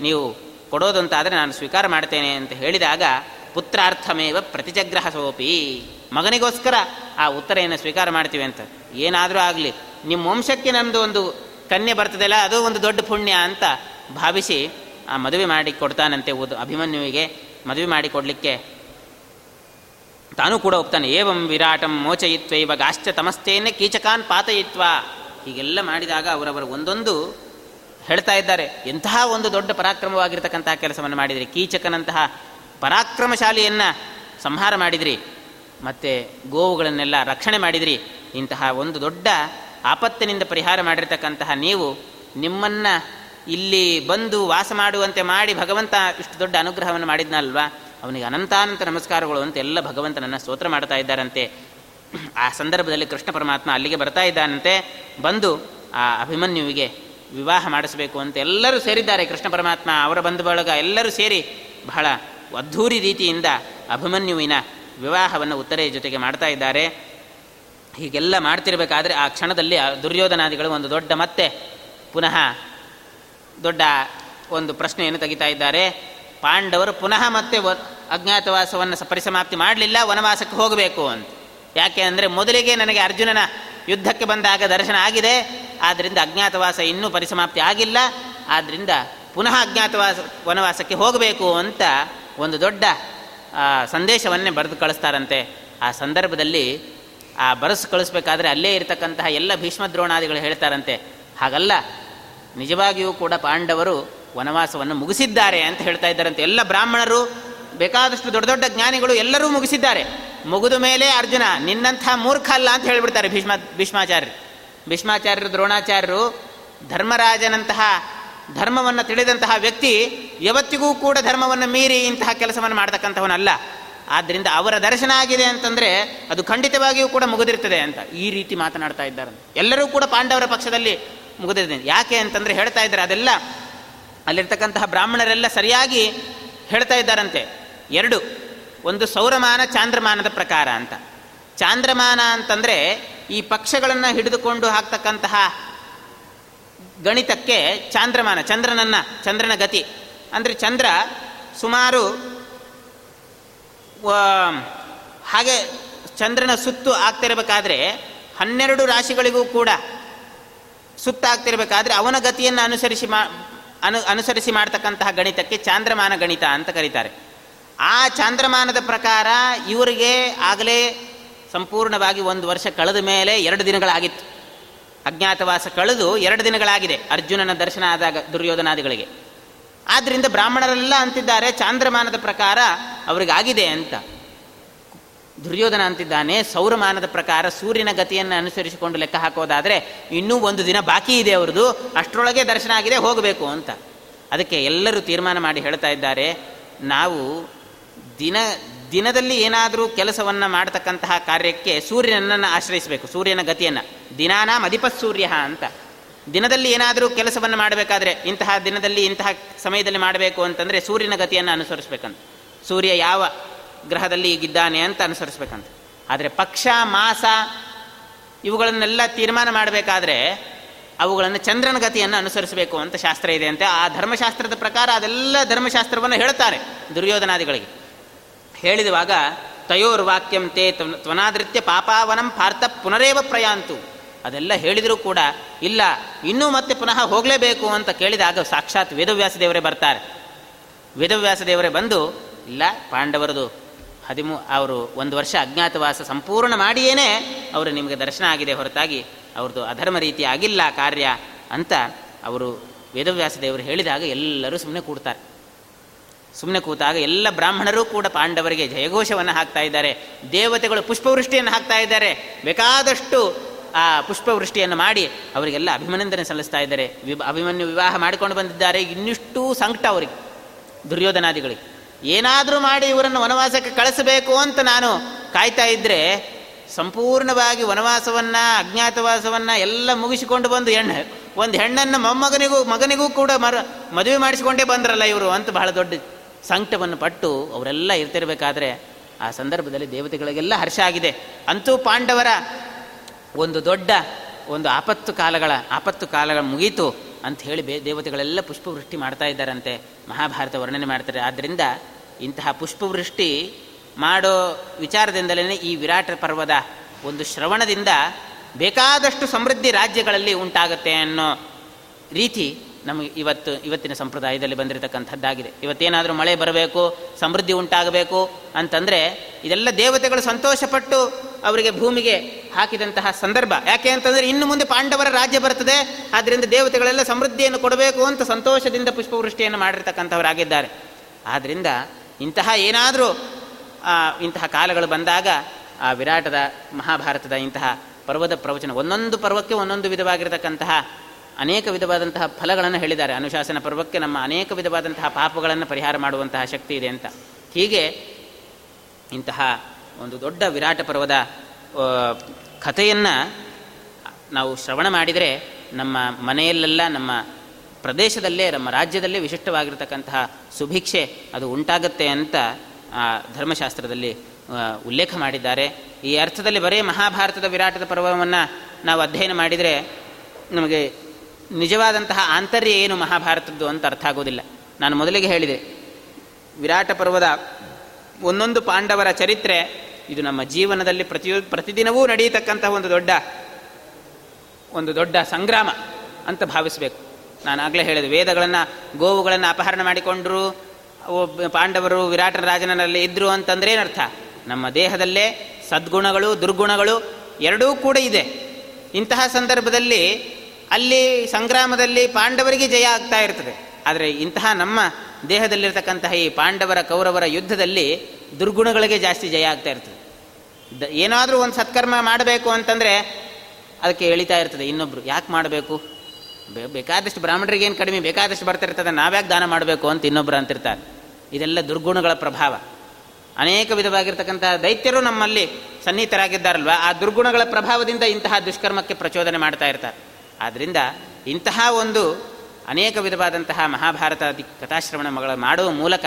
ನೀವು ಕೊಡೋದಂತಾದರೆ ನಾನು ಸ್ವೀಕಾರ ಮಾಡ್ತೇನೆ ಅಂತ ಹೇಳಿದಾಗ, ಪುತ್ರಾರ್ಥಮೇವ ಪ್ರತಿಜಗ್ರಹ ಸೋಪಿ ಮಗನಿಗೋಸ್ಕರ ಆ ಉತ್ತರೆಯನ್ನು ಸ್ವೀಕಾರ ಮಾಡ್ತೀವಿ ಅಂತ. ಏನಾದರೂ ಆಗಲಿ, ನಿಮ್ಮ ವಂಶಕ್ಕೆ ನಮ್ಮದು ಒಂದು ಕನ್ಯೆ ಬರ್ತದಲ್ಲ, ಅದು ಒಂದು ದೊಡ್ಡ ಪುಣ್ಯ ಅಂತ ಭಾವಿಸಿ ಆ ಮದುವೆ ಮಾಡಿ ಕೊಡ್ತಾನಂತೆ ಓದು ಅಭಿಮನ್ಯುವಿಗೆ ಮದುವೆ ಮಾಡಿ ಕೊಡಲಿಕ್ಕೆ ತಾನು ಕೂಡ ಹೋಗ್ತಾನೆ. ಏವಂ ವಿರಾಟಂ ಮೋಚಯಿತ್ವೈವ ಗಾಶ್ಚ ತಮಸ್ತೇನೆ ಕೀಚಕಾನ್ ಪಾತಯಿತ್ವ. ಹೀಗೆಲ್ಲ ಮಾಡಿದಾಗ ಅವರವರ ಒಂದೊಂದು ಹೇಳ್ತಾ ಇದ್ದಾರೆ. ಎಂತಹ ಒಂದು ದೊಡ್ಡ ಪರಾಕ್ರಮವಾಗಿರ್ತಕ್ಕಂತಹ ಕೆಲಸವನ್ನು ಮಾಡಿದ್ರಿ. ಕೀಚಕನಂತಹ ಪರಾಕ್ರಮಶಾಲಿಯನ್ನು ಸಂಹಾರ ಮಾಡಿದ್ರಿ. ಮತ್ತು ಗೋವುಗಳನ್ನೆಲ್ಲ ರಕ್ಷಣೆ ಮಾಡಿದ್ರಿ. ಇಂತಹ ಒಂದು ದೊಡ್ಡ ಆಪತ್ತಿನಿಂದ ಪರಿಹಾರ ಮಾಡಿರ್ತಕ್ಕಂತಹ ನೀವು ನಿಮ್ಮನ್ನು ಇಲ್ಲಿ ಬಂದು ವಾಸ ಮಾಡುವಂತೆ ಮಾಡಿ ಭಗವಂತ ಇಷ್ಟು ದೊಡ್ಡ ಅನುಗ್ರಹವನ್ನು ಮಾಡಿದ್ನಲ್ವಾ? ಅವನಿಗೆ ಅನಂತಾನಂತ ನಮಸ್ಕಾರಗಳು ಅಂತ ಎಲ್ಲ ಭಗವಂತನನ್ನು ಸ್ತೋತ್ರ ಮಾಡ್ತಾ ಇದ್ದಾರಂತೆ. ಆ ಸಂದರ್ಭದಲ್ಲಿ ಕೃಷ್ಣ ಪರಮಾತ್ಮ ಅಲ್ಲಿಗೆ ಬರ್ತಾ ಇದ್ದಾನಂತೆ. ಬಂದು ಆ ಅಭಿಮನ್ಯುವಿಗೆ ವಿವಾಹ ಮಾಡಿಸಬೇಕು ಅಂತ ಎಲ್ಲರೂ ಸೇರಿದ್ದಾರೆ. ಕೃಷ್ಣ ಪರಮಾತ್ಮ, ಅವರ ಬಂಧು ಬಳಗ ಎಲ್ಲರೂ ಸೇರಿ ಬಹಳ ಅದ್ಧೂರಿ ರೀತಿಯಿಂದ ಅಭಿಮನ್ಯುವಿನ ವಿವಾಹವನ್ನು ಉತ್ತರೆಯ ಜೊತೆಗೆ ಮಾಡ್ತಾ ಇದ್ದಾರೆ. ಹೀಗೆಲ್ಲ ಮಾಡ್ತಿರಬೇಕಾದ್ರೆ ಆ ಕ್ಷಣದಲ್ಲಿ ದುರ್ಯೋಧನಾದಿಗಳು ಒಂದು ದೊಡ್ಡ ಮತ್ತೆ ಪುನಃ ದೊಡ್ಡ ಒಂದು ಪ್ರಶ್ನೆಯನ್ನು ತೆಗಿತಾ ಇದ್ದಾರೆ. ಪಾಂಡವರು ಪುನಃ ಮತ್ತೆ ಅಜ್ಞಾತವಾಸವನ್ನು ಪರಿಸಮಾಪ್ತಿ ಮಾಡಲಿಲ್ಲ, ವನವಾಸಕ್ಕೆ ಹೋಗಬೇಕು ಅಂತ. ಯಾಕೆ ಅಂದರೆ ಮೊದಲಿಗೆ ನನಗೆ ಅರ್ಜುನನ ಯುದ್ಧಕ್ಕೆ ಬಂದಾಗ ದರ್ಶನ ಆಗಿದೆ. ಆದ್ದರಿಂದ ಅಜ್ಞಾತವಾಸ ಇನ್ನೂ ಪರಿಸಮಾಪ್ತಿ ಆಗಿಲ್ಲ. ಆದ್ದರಿಂದ ಪುನಃ ಅಜ್ಞಾತವಾಸ ವನವಾಸಕ್ಕೆ ಹೋಗಬೇಕು ಅಂತ ಒಂದು ದೊಡ್ಡ ಸಂದೇಶವನ್ನೇ ಬರೆದು ಕಳಿಸ್ತಾರಂತೆ. ಆ ಸಂದರ್ಭದಲ್ಲಿ ಆ ಬರಸು ಕಳಿಸ್ಬೇಕಾದ್ರೆ ಅಲ್ಲೇ ಇರತಕ್ಕಂತಹ ಎಲ್ಲ ಭೀಷ್ಮ ದ್ರೋಣಾದಿಗಳು ಹೇಳ್ತಾರಂತೆ. ಹಾಗಲ್ಲ, ನಿಜವಾಗಿಯೂ ಕೂಡ ಪಾಂಡವರು ವನವಾಸವನ್ನು ಮುಗಿಸಿದ್ದಾರೆ ಅಂತ ಹೇಳ್ತಾ ಇದ್ದಾರಂತೆ. ಎಲ್ಲ ಬ್ರಾಹ್ಮಣರು, ಬೇಕಾದಷ್ಟು ದೊಡ್ಡ ದೊಡ್ಡ ಜ್ಞಾನಿಗಳು ಎಲ್ಲರೂ ಮುಗಿಸಿದ್ದಾರೆ. ಮುಗಿದ ಮೇಲೆ ಅರ್ಜುನ, ನಿನ್ನಂಥ ಮೂರ್ಖ ಅಲ್ಲ ಅಂತ ಹೇಳಿಬಿಡ್ತಾರೆ ಭೀಷ್ಮ, ಭೀಷ್ಮಾಚಾರ್ಯರು. ಭೀಷ್ಮಾಚಾರ್ಯರು, ದ್ರೋಣಾಚಾರ್ಯರು, ಧರ್ಮರಾಜನಂತಹ, ಧರ್ಮವನ್ನು ತಿಳಿದಂತಹ ವ್ಯಕ್ತಿ ಯಾವತ್ತಿಗೂ ಕೂಡ ಧರ್ಮವನ್ನು ಮೀರಿ ಇಂತಹ ಕೆಲಸವನ್ನು ಮಾಡ್ತಕ್ಕಂಥವನಲ್ಲ. ಆದ್ದರಿಂದ ಅವರ ದರ್ಶನ ಆಗಿದೆ ಅಂತಂದರೆ ಅದು ಖಂಡಿತವಾಗಿಯೂ ಕೂಡ ಮುಗಿದಿರ್ತದೆ ಅಂತ ಈ ರೀತಿ ಮಾತನಾಡ್ತಾ ಇದ್ದಾರೆ ಎಲ್ಲರೂ ಕೂಡ ಪಾಂಡವರ ಪಕ್ಷದಲ್ಲಿ ಮುಗಿದಿದೆ ಯಾಕೆ ಅಂತಂದರೆ ಹೇಳ್ತಾ ಇದ್ದಾರೆ, ಅದೆಲ್ಲ ಅಲ್ಲಿರ್ತಕ್ಕಂತಹ ಬ್ರಾಹ್ಮಣರೆಲ್ಲ ಸರಿಯಾಗಿ ಹೇಳ್ತಾ ಇದ್ದಾರಂತೆ. ಎರಡು, ಒಂದು ಸೌರಮಾನ ಚಾಂದ್ರಮಾನದ ಪ್ರಕಾರ ಅಂತ. ಚಾಂದ್ರಮಾನ ಅಂತಂದರೆ ಈ ಪಕ್ಷಗಳನ್ನು ಹಿಡಿದುಕೊಂಡು ಹಾಕ್ತಕ್ಕಂತಹ ಗಣಿತಕ್ಕೆ ಚಾಂದ್ರಮಾನ, ಚಂದ್ರನನ್ನ, ಚಂದ್ರನ ಗತಿ. ಅಂದರೆ ಚಂದ್ರ ಸುಮಾರು ಹಾಗೆ ಚಂದ್ರನ ಸುತ್ತು ಆಗ್ತಿರಬೇಕಾದ್ರೆ ಹನ್ನೆರಡು ರಾಶಿಗಳಿಗೂ ಕೂಡ ಸುತ್ತಾಗ್ತಿರಬೇಕಾದ್ರೆ ಅವನ ಗತಿಯನ್ನು ಅನುಸರಿಸಿ ಮಾ ಅನು ಅನುಸರಿಸಿ ಮಾಡ್ತಕ್ಕಂತಹ ಗಣಿತಕ್ಕೆ ಚಾಂದ್ರಮಾನ ಗಣಿತ ಅಂತ ಕರೀತಾರೆ. ಆ ಚಾಂದ್ರಮಾನದ ಪ್ರಕಾರ ಇವರಿಗೆ ಆಗಲೇ ಸಂಪೂರ್ಣವಾಗಿ ಒಂದು ವರ್ಷ ಕಳೆದ ಮೇಲೆ ಎರಡು ದಿನಗಳಾಗಿತ್ತು. ಅಜ್ಞಾತವಾಸ ಕಳೆದು ಎರಡು ದಿನಗಳಾಗಿದೆ ಅರ್ಜುನನ ದರ್ಶನ ಆದಾಗ ದುರ್ಯೋಧನಾದಿಗಳಿಗೆ. ಆದ್ದರಿಂದ ಬ್ರಾಹ್ಮಣರೆಲ್ಲ ಅಂತಿದ್ದಾರೆ ಚಾಂದ್ರಮಾನದ ಪ್ರಕಾರ ಅವರಿಗಾಗಿದೆ ಅಂತ. ದುರ್ಯೋಧನ ಅಂತಿದ್ದಾನೆ. ಸೌರಮಾನದ ಪ್ರಕಾರ ಸೂರ್ಯನ ಗತಿಯನ್ನು ಅನುಸರಿಸಿಕೊಂಡು ಲೆಕ್ಕ ಹಾಕೋದಾದರೆ ಇನ್ನೂ ಒಂದು ದಿನ ಬಾಕಿ ಇದೆ ಅವ್ರದ್ದು. ಅಷ್ಟರೊಳಗೆ ದರ್ಶನ ಆಗಿದೆ, ಹೋಗಬೇಕು ಅಂತ. ಅದಕ್ಕೆ ಎಲ್ಲರೂ ತೀರ್ಮಾನ ಮಾಡಿ ಹೇಳ್ತಾ ಇದ್ದಾರೆ. ನಾವು ದಿನ, ದಿನದಲ್ಲಿ ಏನಾದರೂ ಕೆಲಸವನ್ನು ಮಾಡತಕ್ಕಂತಹ ಕಾರ್ಯಕ್ಕೆ ಸೂರ್ಯನನ್ನು ಆಶ್ರಯಿಸಬೇಕು, ಸೂರ್ಯನ ಗತಿಯನ್ನು. ದಿನಾನ ಮದಿಪ ಸೂರ್ಯ ಅಂತ. ದಿನದಲ್ಲಿ ಏನಾದರೂ ಕೆಲಸವನ್ನು ಮಾಡಬೇಕಾದ್ರೆ, ಇಂತಹ ದಿನದಲ್ಲಿ ಇಂತಹ ಸಮಯದಲ್ಲಿ ಮಾಡಬೇಕು ಅಂತಂದರೆ ಸೂರ್ಯನ ಗತಿಯನ್ನು ಅನುಸರಿಸಬೇಕಂತ. ಸೂರ್ಯ ಯಾವ ಗ್ರಹದಲ್ಲಿ ಈಗಿದ್ದಾನೆ ಅಂತ ಅನುಸರಿಸ್ಬೇಕಂತ. ಆದರೆ ಪಕ್ಷ, ಮಾಸ, ಇವುಗಳನ್ನೆಲ್ಲ ತೀರ್ಮಾನ ಮಾಡಬೇಕಾದ್ರೆ ಅವುಗಳನ್ನು ಚಂದ್ರನ ಗತಿಯನ್ನು ಅನುಸರಿಸಬೇಕು ಅಂತ ಶಾಸ್ತ್ರ ಇದೆ ಅಂತೆ. ಆ ಧರ್ಮಶಾಸ್ತ್ರದ ಪ್ರಕಾರ ಅದೆಲ್ಲ ಧರ್ಮಶಾಸ್ತ್ರವನ್ನು ಹೇಳ್ತಾರೆ ದುರ್ಯೋಧನಾದಿಗಳಿಗೆ. ಹೇಳಿದವಾಗ ತಯೋರ್ ವಾಕ್ಯಂ ತೇ ತ್ವನಾದೃತ್ಯ ಪಾಪಾವನಂ ಪಾರ್ಥ ಪುನರೇವ ಪ್ರಯಾಂತು. ಅದೆಲ್ಲ ಹೇಳಿದರೂ ಕೂಡ ಇಲ್ಲ, ಇನ್ನೂ ಮತ್ತೆ ಪುನಃ ಹೋಗಲೇಬೇಕು ಅಂತ ಕೇಳಿದಾಗ ಸಾಕ್ಷಾತ್ ವೇದವ್ಯಾಸ ದೇವರೇ ಬರ್ತಾರೆ. ವೇದವ್ಯಾಸ ದೇವರೇ ಬಂದು, ಇಲ್ಲ ಪಾಂಡವರದು ಹದಿಮೂ, ಅವರು ಒಂದು ವರ್ಷ ಅಜ್ಞಾತವಾಸ ಸಂಪೂರ್ಣ ಮಾಡಿಯೇನೆ ಅವರು ನಿಮಗೆ ದರ್ಶನ ಆಗಿದೆ ಹೊರತಾಗಿ ಅವ್ರದ್ದು ಅಧರ್ಮ ರೀತಿ ಆಗಿಲ್ಲ ಕಾರ್ಯ ಅಂತ ಅವರು ವೇದವ್ಯಾಸ ದೇವರು ಹೇಳಿದಾಗ ಎಲ್ಲರೂ ಸುಮ್ಮನೆ ಕೂಡ್ತಾರೆ. ಸುಮ್ಮನೆ ಕೂತಾಗ ಎಲ್ಲ ಬ್ರಾಹ್ಮಣರು ಕೂಡ ಪಾಂಡವರಿಗೆ ಜಯಘೋಷವನ್ನು ಹಾಕ್ತಾ ಇದ್ದಾರೆ. ದೇವತೆಗಳು ಪುಷ್ಪವೃಷ್ಟಿಯನ್ನು ಹಾಕ್ತಾ ಇದ್ದಾರೆ. ಬೇಕಾದಷ್ಟು ಆ ಪುಷ್ಪವೃಷ್ಟಿಯನ್ನು ಮಾಡಿ ಅವರಿಗೆಲ್ಲ ಅಭಿಮನಂದನೆ ಸಲ್ಲಿಸ್ತಾ ಇದ್ದಾರೆ. ವಿಭ ಅಭಿಮನ್ಯು ವಿವಾಹ ಮಾಡಿಕೊಂಡು ಬಂದಿದ್ದಾರೆ. ಇನ್ನಿಷ್ಟು ಸಂಕಟ ಅವರಿಗೆ, ದುರ್ಯೋಧನಾದಿಗಳಿಗೆ. ಏನಾದರೂ ಮಾಡಿ ಇವರನ್ನು ವನವಾಸಕ್ಕೆ ಕಳಿಸಬೇಕು ಅಂತ ನಾನು ಕಾಯ್ತಾ ಇದ್ದರೆ ಸಂಪೂರ್ಣವಾಗಿ ವನವಾಸವನ್ನು, ಅಜ್ಞಾತವಾಸವನ್ನು ಎಲ್ಲ ಮುಗಿಸಿಕೊಂಡು ಬಂದು ಹೆಣ್ಣು. ಒಂದು ಹೆಣ್ಣನ್ನು ಮೊಮ್ಮಗನಿಗೂ, ಮಗನಿಗೂ ಕೂಡ ಮರ, ಮದುವೆ ಮಾಡಿಸಿಕೊಂಡೇ ಬಂದ್ರಲ್ಲ ಇವರು ಅಂತ ಬಹಳ ದೊಡ್ಡ ಸಂಕಟವನ್ನು ಪಟ್ಟು ಅವರೆಲ್ಲ ಇರ್ತಿರ್ಬೇಕಾದ್ರೆ ಆ ಸಂದರ್ಭದಲ್ಲಿ ದೇವತೆಗಳಿಗೆಲ್ಲ ಹರ್ಷ ಆಗಿದೆ. ಅಂತೂ ಪಾಂಡವರ ಒಂದು ದೊಡ್ಡ ಒಂದು ಆಪತ್ತು ಕಾಲಗಳ ಆಪತ್ತು ಕಾಲಗಳ ಮುಗೀತು. ಅಂತ ಹೇಳಿ ಬೇ ದೇವತೆಗಳೆಲ್ಲ ಪುಷ್ಪವೃಷ್ಟಿ ಮಾಡ್ತಾ ಇದ್ದಾರಂತೆ. ಮಹಾಭಾರತ ವರ್ಣನೆ ಮಾಡ್ತಾರೆ. ಆದ್ದರಿಂದ ಇಂತಹ ಪುಷ್ಪವೃಷ್ಟಿ ಮಾಡೋ ವಿಚಾರದಿಂದಲೇ ಈ ವಿರಾಟ ಪರ್ವದ ಒಂದು ಶ್ರವಣದಿಂದ ಬೇಕಾದಷ್ಟು ಸಮೃದ್ಧಿ ರಾಜ್ಯಗಳಲ್ಲಿ ಉಂಟಾಗುತ್ತೆ ಅನ್ನೋ ರೀತಿ ನಮಗೆ ಇವತ್ತು, ಇವತ್ತಿನ ಸಂಪ್ರದಾಯದಲ್ಲಿ ಬಂದಿರತಕ್ಕಂಥದ್ದಾಗಿದೆ. ಇವತ್ತೇನಾದರೂ ಮಳೆ ಬರಬೇಕು, ಸಮೃದ್ಧಿ ಉಂಟಾಗಬೇಕು ಅಂತಂದರೆ ಇದೆಲ್ಲ ದೇವತೆಗಳು ಸಂತೋಷಪಟ್ಟು ಅವರಿಗೆ ಭೂಮಿಗೆ ಹಾಕಿದಂತಹ ಸಂದರ್ಭ. ಯಾಕೆ ಅಂತಂದರೆ ಇನ್ನು ಮುಂದೆ ಪಾಂಡವರ ರಾಜ್ಯ ಬರ್ತದೆ ಆದ್ದರಿಂದ ದೇವತೆಗಳೆಲ್ಲ ಸಮೃದ್ಧಿಯನ್ನು ಕೊಡಬೇಕು ಅಂತ ಸಂತೋಷದಿಂದ ಪುಷ್ಪವೃಷ್ಟಿಯನ್ನು ಮಾಡಿರ್ತಕ್ಕಂಥವರಾಗಿದ್ದಾರೆ ಆದ್ದರಿಂದ ಇಂತಹ ಏನಾದರೂ ಇಂತಹ ಕಾಲಗಳು ಬಂದಾಗ ಆ ವಿರಾಟದ ಮಹಾಭಾರತದ ಇಂತಹ ಪರ್ವದ ಪ್ರವಚನ, ಒಂದೊಂದು ಪರ್ವಕ್ಕೆ ಒಂದೊಂದು ವಿಧವಾಗಿರತಕ್ಕಂತಹ ಅನೇಕ ವಿಧವಾದಂತಹ ಫಲಗಳನ್ನು ಹೇಳಿದ್ದಾರೆ. ಅನುಶಾಸನ ಪರ್ವಕ್ಕೆ ನಮ್ಮ ಅನೇಕ ವಿಧವಾದಂತಹ ಪಾಪಗಳನ್ನು ಪರಿಹಾರ ಮಾಡುವಂತಹ ಶಕ್ತಿ ಇದೆ ಅಂತ. ಹೀಗೆ ಇಂತಹ ಒಂದು ದೊಡ್ಡ ವಿರಾಟ ಪರ್ವದ ಕಥೆಯನ್ನು ನಾವು ಶ್ರವಣ ಮಾಡಿದರೆ ನಮ್ಮ ಮನೆಯಲ್ಲೆಲ್ಲ, ನಮ್ಮ ಪ್ರದೇಶದಲ್ಲೇ, ನಮ್ಮ ರಾಜ್ಯದಲ್ಲೇ ವಿಶಿಷ್ಟವಾಗಿರತಕ್ಕಂತಹ ಸುಭಿಕ್ಷೆ ಅದು ಉಂಟಾಗುತ್ತೆ ಅಂತ ಧರ್ಮಶಾಸ್ತ್ರದಲ್ಲಿ ಉಲ್ಲೇಖ ಮಾಡಿದ್ದಾರೆ. ಈ ಅರ್ಥದಲ್ಲಿ ಬರೀ ಮಹಾಭಾರತದ ವಿರಾಟದ ಪರ್ವವನ್ನು ನಾವು ಅಧ್ಯಯನ ಮಾಡಿದರೆ ನಮಗೆ ನಿಜವಾದಂತಹ ಆಂತರ್ಯ ಏನು ಮಹಾಭಾರತದ್ದು ಅಂತ ಅರ್ಥ ಆಗೋದಿಲ್ಲ. ನಾನು ಮೊದಲಿಗೆ ಹೇಳಿದೆ, ವಿರಾಟ ಪರ್ವದ ಒಂದೊಂದು ಪಾಂಡವರ ಚರಿತ್ರೆ ಇದು ನಮ್ಮ ಜೀವನದಲ್ಲಿ ಪ್ರತಿಯೊ, ಪ್ರತಿದಿನವೂ ನಡೆಯತಕ್ಕಂತಹ ಒಂದು ದೊಡ್ಡ ಒಂದು ದೊಡ್ಡ ಸಂಗ್ರಾಮ ಅಂತ ಭಾವಿಸಬೇಕು. ನಾನು ಆಗಲೇ ಹೇಳಿದೆ, ವೇದಗಳನ್ನು, ಗೋವುಗಳನ್ನು ಅಪಹರಣ ಮಾಡಿಕೊಂಡರು ಪಾಂಡವರು ವಿರಾಟ ರಾಜನಲ್ಲಿ ಇದ್ದರು ಅಂತಂದ್ರೆ ಏನರ್ಥ? ನಮ್ಮ ದೇಹದಲ್ಲೇ ಸದ್ಗುಣಗಳು, ದುರ್ಗುಣಗಳು ಎರಡೂ ಕೂಡ ಇದೆ. ಇಂತಹ ಸಂದರ್ಭದಲ್ಲಿ ಅಲ್ಲಿ ಸಂಗ್ರಾಮದಲ್ಲಿ ಪಾಂಡವರಿಗೆ ಜಯ ಆಗ್ತಾ ಇರ್ತದೆ. ಆದರೆ ಇಂತಹ ನಮ್ಮ ದೇಹದಲ್ಲಿರ್ತಕ್ಕಂತಹ ಈ ಪಾಂಡವರ, ಕೌರವರ ಯುದ್ಧದಲ್ಲಿ ದುರ್ಗುಣಗಳಿಗೆ ಜಾಸ್ತಿ ಜಯ ಆಗ್ತಾ ಇರ್ತದೆ. ಏನಾದರೂ ಒಂದು ಸತ್ಕರ್ಮ ಮಾಡಬೇಕು ಅಂತಂದರೆ ಅದಕ್ಕೆ ಎಳಿತಾ ಇರ್ತದೆ. ಇನ್ನೊಬ್ರು ಯಾಕೆ ಮಾಡಬೇಕು? ಬೇಕಾದಷ್ಟು ಬ್ರಾಹ್ಮಣರಿಗೆ ಏನು ಕಡಿಮೆ? ಬೇಕಾದಷ್ಟು ಬರ್ತಿರ್ತದೆ ನಾವ್ಯಾಕೆ ದಾನ ಮಾಡಬೇಕು ಅಂತ ಇನ್ನೊಬ್ರು ಅಂತಿರ್ತಾರೆ. ಇದೆಲ್ಲ ದುರ್ಗುಣಗಳ ಪ್ರಭಾವ. ಅನೇಕ ವಿಧವಾಗಿರ್ತಕ್ಕಂಥ ದೈತ್ಯರು ನಮ್ಮಲ್ಲಿ ಸನ್ನಿಹಿತರಾಗಿದ್ದಾರಲ್ವ? ಆ ದುರ್ಗುಣಗಳ ಪ್ರಭಾವದಿಂದ ಇಂತಹ ದುಷ್ಕರ್ಮಕ್ಕೆ ಪ್ರಚೋದನೆ ಮಾಡ್ತಾ ಇರ್ತಾರೆ. ಆದ್ದರಿಂದ ಇಂತಹ ಒಂದು ಅನೇಕ ವಿಧವಾದಂತಹ ಮಹಾಭಾರತ ಕಥಾಶ್ರವಣಗಳ ಮಾಡುವ ಮೂಲಕ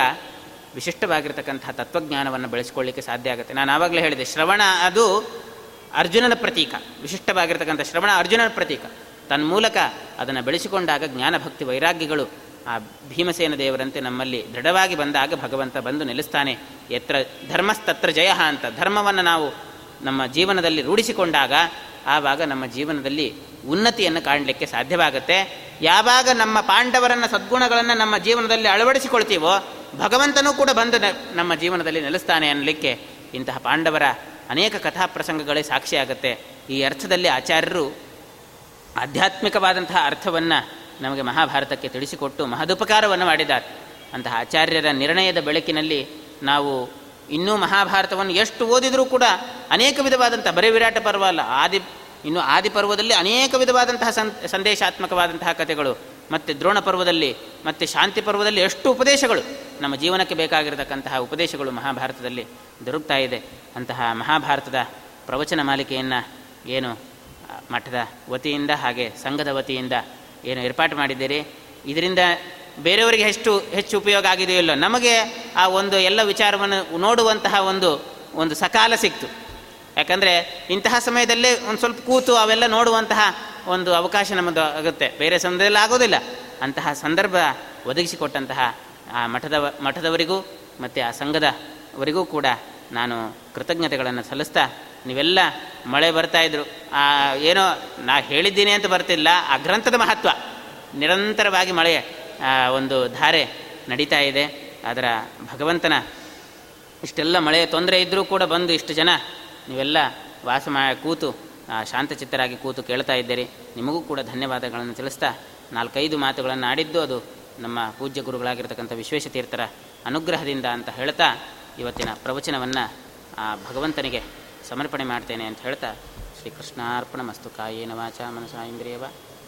ವಿಶಿಷ್ಟವಾಗಿರ್ತಕ್ಕಂತಹ ತತ್ವಜ್ಞಾನವನ್ನು ಬೆಳೆಸ್ಕೊಳ್ಳಿಕ್ಕೆ ಸಾಧ್ಯ ಆಗುತ್ತೆ. ನಾನು ಆವಾಗಲೇ ಹೇಳಿದೆ, ಶ್ರವಣ ಅದು ಅರ್ಜುನನ ಪ್ರತೀಕ. ವಿಶಿಷ್ಟವಾಗಿರ್ತಕ್ಕಂಥ ಶ್ರವಣ ಅರ್ಜುನನ ಪ್ರತೀಕ. ತನ್ಮೂಲಕ ಅದನ್ನು ಬೆಳೆಸಿಕೊಂಡಾಗ ಜ್ಞಾನಭಕ್ತಿ ವೈರಾಗ್ಯಗಳು ಆ ಭೀಮಸೇನ ದೇವರಂತೆ ನಮ್ಮಲ್ಲಿ ದೃಢವಾಗಿ ಬಂದಾಗ ಭಗವಂತ ಬಂದು ನಿಲ್ಲಿಸ್ತಾನೆ. ಎತ್ರ ಧರ್ಮಸ್ತತ್ರ ಜಯ ಅಂತ. ಧರ್ಮವನ್ನು ನಾವು ನಮ್ಮ ಜೀವನದಲ್ಲಿ ರೂಢಿಸಿಕೊಂಡಾಗ ಆವಾಗ ನಮ್ಮ ಜೀವನದಲ್ಲಿ ಉನ್ನತಿಯನ್ನು ಕಾಣಲಿಕ್ಕೆ ಸಾಧ್ಯವಾಗುತ್ತೆ. ಯಾವಾಗ ನಮ್ಮ ಪಾಂಡವರನ್ನ, ಸದ್ಗುಣಗಳನ್ನು ನಮ್ಮ ಜೀವನದಲ್ಲಿ ಅಳವಡಿಸಿಕೊಳ್ತೀವೋ, ಭಗವಂತನೂ ಕೂಡ ಬಂದು ನಮ್ಮ ಜೀವನದಲ್ಲಿ ನೆಲೆಸ್ತಾನೆ ಅನ್ನಲಿಕ್ಕೆ ಇಂತಹ ಪಾಂಡವರ ಅನೇಕ ಕಥಾ ಪ್ರಸಂಗಗಳೇ ಸಾಕ್ಷಿಯಾಗುತ್ತೆ. ಈ ಅರ್ಥದಲ್ಲಿ ಆಚಾರ್ಯರು ಆಧ್ಯಾತ್ಮಿಕವಾದಂತಹ ಅರ್ಥವನ್ನು ನಮಗೆ ಮಹಾಭಾರತಕ್ಕೆ ತಿಳಿಸಿಕೊಟ್ಟು ಮಹದುಪಕಾರವನ್ನು ಮಾಡಿದ್ದಾರೆ. ಅಂತಹ ಆಚಾರ್ಯರ ನಿರ್ಣಯದ ಬೆಳಕಿನಲ್ಲಿ ನಾವು ಇನ್ನೂ ಮಹಾಭಾರತವನ್ನು ಎಷ್ಟು ಓದಿದರೂ ಕೂಡ ಅನೇಕ ವಿಧವಾದಂಥ ಬರೀ ವಿರಾಟ ಪರ್ವ, ಆದಿ ಇನ್ನು ಆದಿ ಪರ್ವದಲ್ಲಿ ಅನೇಕ ವಿಧವಾದಂತಹ ಸಂ, ಸಂದೇಶಾತ್ಮಕವಾದಂತಹ ಕಥೆಗಳು, ಮತ್ತು ದ್ರೋಣ ಪರ್ವದಲ್ಲಿ, ಮತ್ತು ಶಾಂತಿ ಪರ್ವದಲ್ಲಿ ಎಷ್ಟು ಉಪದೇಶಗಳು, ನಮ್ಮ ಜೀವನಕ್ಕೆ ಬೇಕಾಗಿರತಕ್ಕಂತಹ ಉಪದೇಶಗಳು ಮಹಾಭಾರತದಲ್ಲಿ ದೊರಕ್ತಾ ಇದೆ. ಅಂತಹ ಮಹಾಭಾರತದ ಪ್ರವಚನ ಮಾಲಿಕೆಯನ್ನು ಏನು ಮಠದ ವತಿಯಿಂದ ಹಾಗೆ ಸಂಘದ ವತಿಯಿಂದ ಏನು ಏರ್ಪಾಟು ಮಾಡಿದ್ದೀರಿ? ಇದರಿಂದ ಬೇರೆಯವರಿಗೆ ಎಷ್ಟು ಹೆಚ್ಚು ಉಪಯೋಗ ಆಗಿದೆಯೋ ಇಲ್ಲೋ, ನಮಗೆ ಆ ಒಂದು ಎಲ್ಲ ವಿಚಾರವನ್ನು ನೋಡುವಂತಹ ಒಂದು ಒಂದು ಸಕಾಲ ಸಿಕ್ತು. ಯಾಕಂದರೆ ಇಂತಹ ಸಮಯದಲ್ಲೇ ಒಂದು ಸ್ವಲ್ಪ ಕೂತು ಅವೆಲ್ಲ ನೋಡುವಂತಹ ಒಂದು ಅವಕಾಶ ನಮ್ಮದು ಆಗುತ್ತೆ. ಬೇರೆ ಸಮಯದಲ್ಲಿ ಆಗೋದಿಲ್ಲ. ಅಂತಹ ಸಂದರ್ಭ ಒದಗಿಸಿಕೊಟ್ಟಂತಹ ಆ ಮಠದ ಮಠದವರಿಗೂ ಮತ್ತು ಆ ಸಂಘದವರಿಗೂ ಕೂಡ ನಾನು ಕೃತಜ್ಞತೆಗಳನ್ನು ಸಲ್ಲಿಸ್ತಾ ನೀವೆಲ್ಲ ಮಳೆ ಬರ್ತಾಯಿದ್ರು ಆ, ಏನೋ ನಾ ಹೇಳಿದ್ದೀನಿ ಅಂತ ಬರ್ತಿಲ್ಲ. ಆ ಗ್ರಂಥದ ಮಹತ್ವ. ನಿರಂತರವಾಗಿ ಮಳೆ ಒಂದು ಧಾರೆ ನಡೀತಾ ಇದೆ. ಅದರ ಭಗವಂತನ ಇಷ್ಟೆಲ್ಲ ಮಳೆಯ ತೊಂದರೆ ಇದ್ದರೂ ಕೂಡ ಬಂದು ಇಷ್ಟು ಜನ ನೀವೆಲ್ಲ ವಾಸ ಮಾ, ಕೂತು ಶಾಂತಚಿತ್ತರಾಗಿ ಕೂತು ಕೇಳ್ತಾ ಇದ್ದೀರಿ. ನಿಮಗೂ ಕೂಡ ಧನ್ಯವಾದಗಳನ್ನು ತಿಳಿಸ್ತಾ, ನಾಲ್ಕೈದು ಮಾತುಗಳನ್ನು ಆಡಿದ್ದು ಅದು ನಮ್ಮ ಪೂಜ್ಯ ಗುರುಗಳಾಗಿರ್ತಕ್ಕಂಥ ವಿಶ್ವೇಶತೀರ್ಥರ ಅನುಗ್ರಹದಿಂದ ಅಂತ ಹೇಳ್ತಾ, ಇವತ್ತಿನ ಪ್ರವಚನವನ್ನು, ಆ, ಭಗವಂತನಿಗೆ ಸಮರ್ಪಣೆ ಮಾಡ್ತೇನೆ ಅಂತ ಹೇಳ್ತಾ ಶ್ರೀಕೃಷ್ಣಾರ್ಪಣ ಮಸ್ತು ಕಾಯೇನ ವಾಚ ಮನಸ ಇಂದ್ರಿಯವ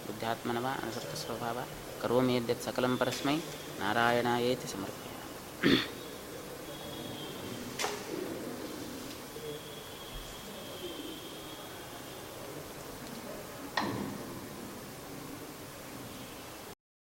ಬುದ್ಧಾತ್ಮನವ ಅನುಸೃತ ಸ್ವಭಾವ ಕರೋಮೇದ್ಯತ್ ಸಕಲಂ ಪರಸ್ಮೈ ನಾರಾಯಣ ಏತಿ ಸಮರ್ಪಯ.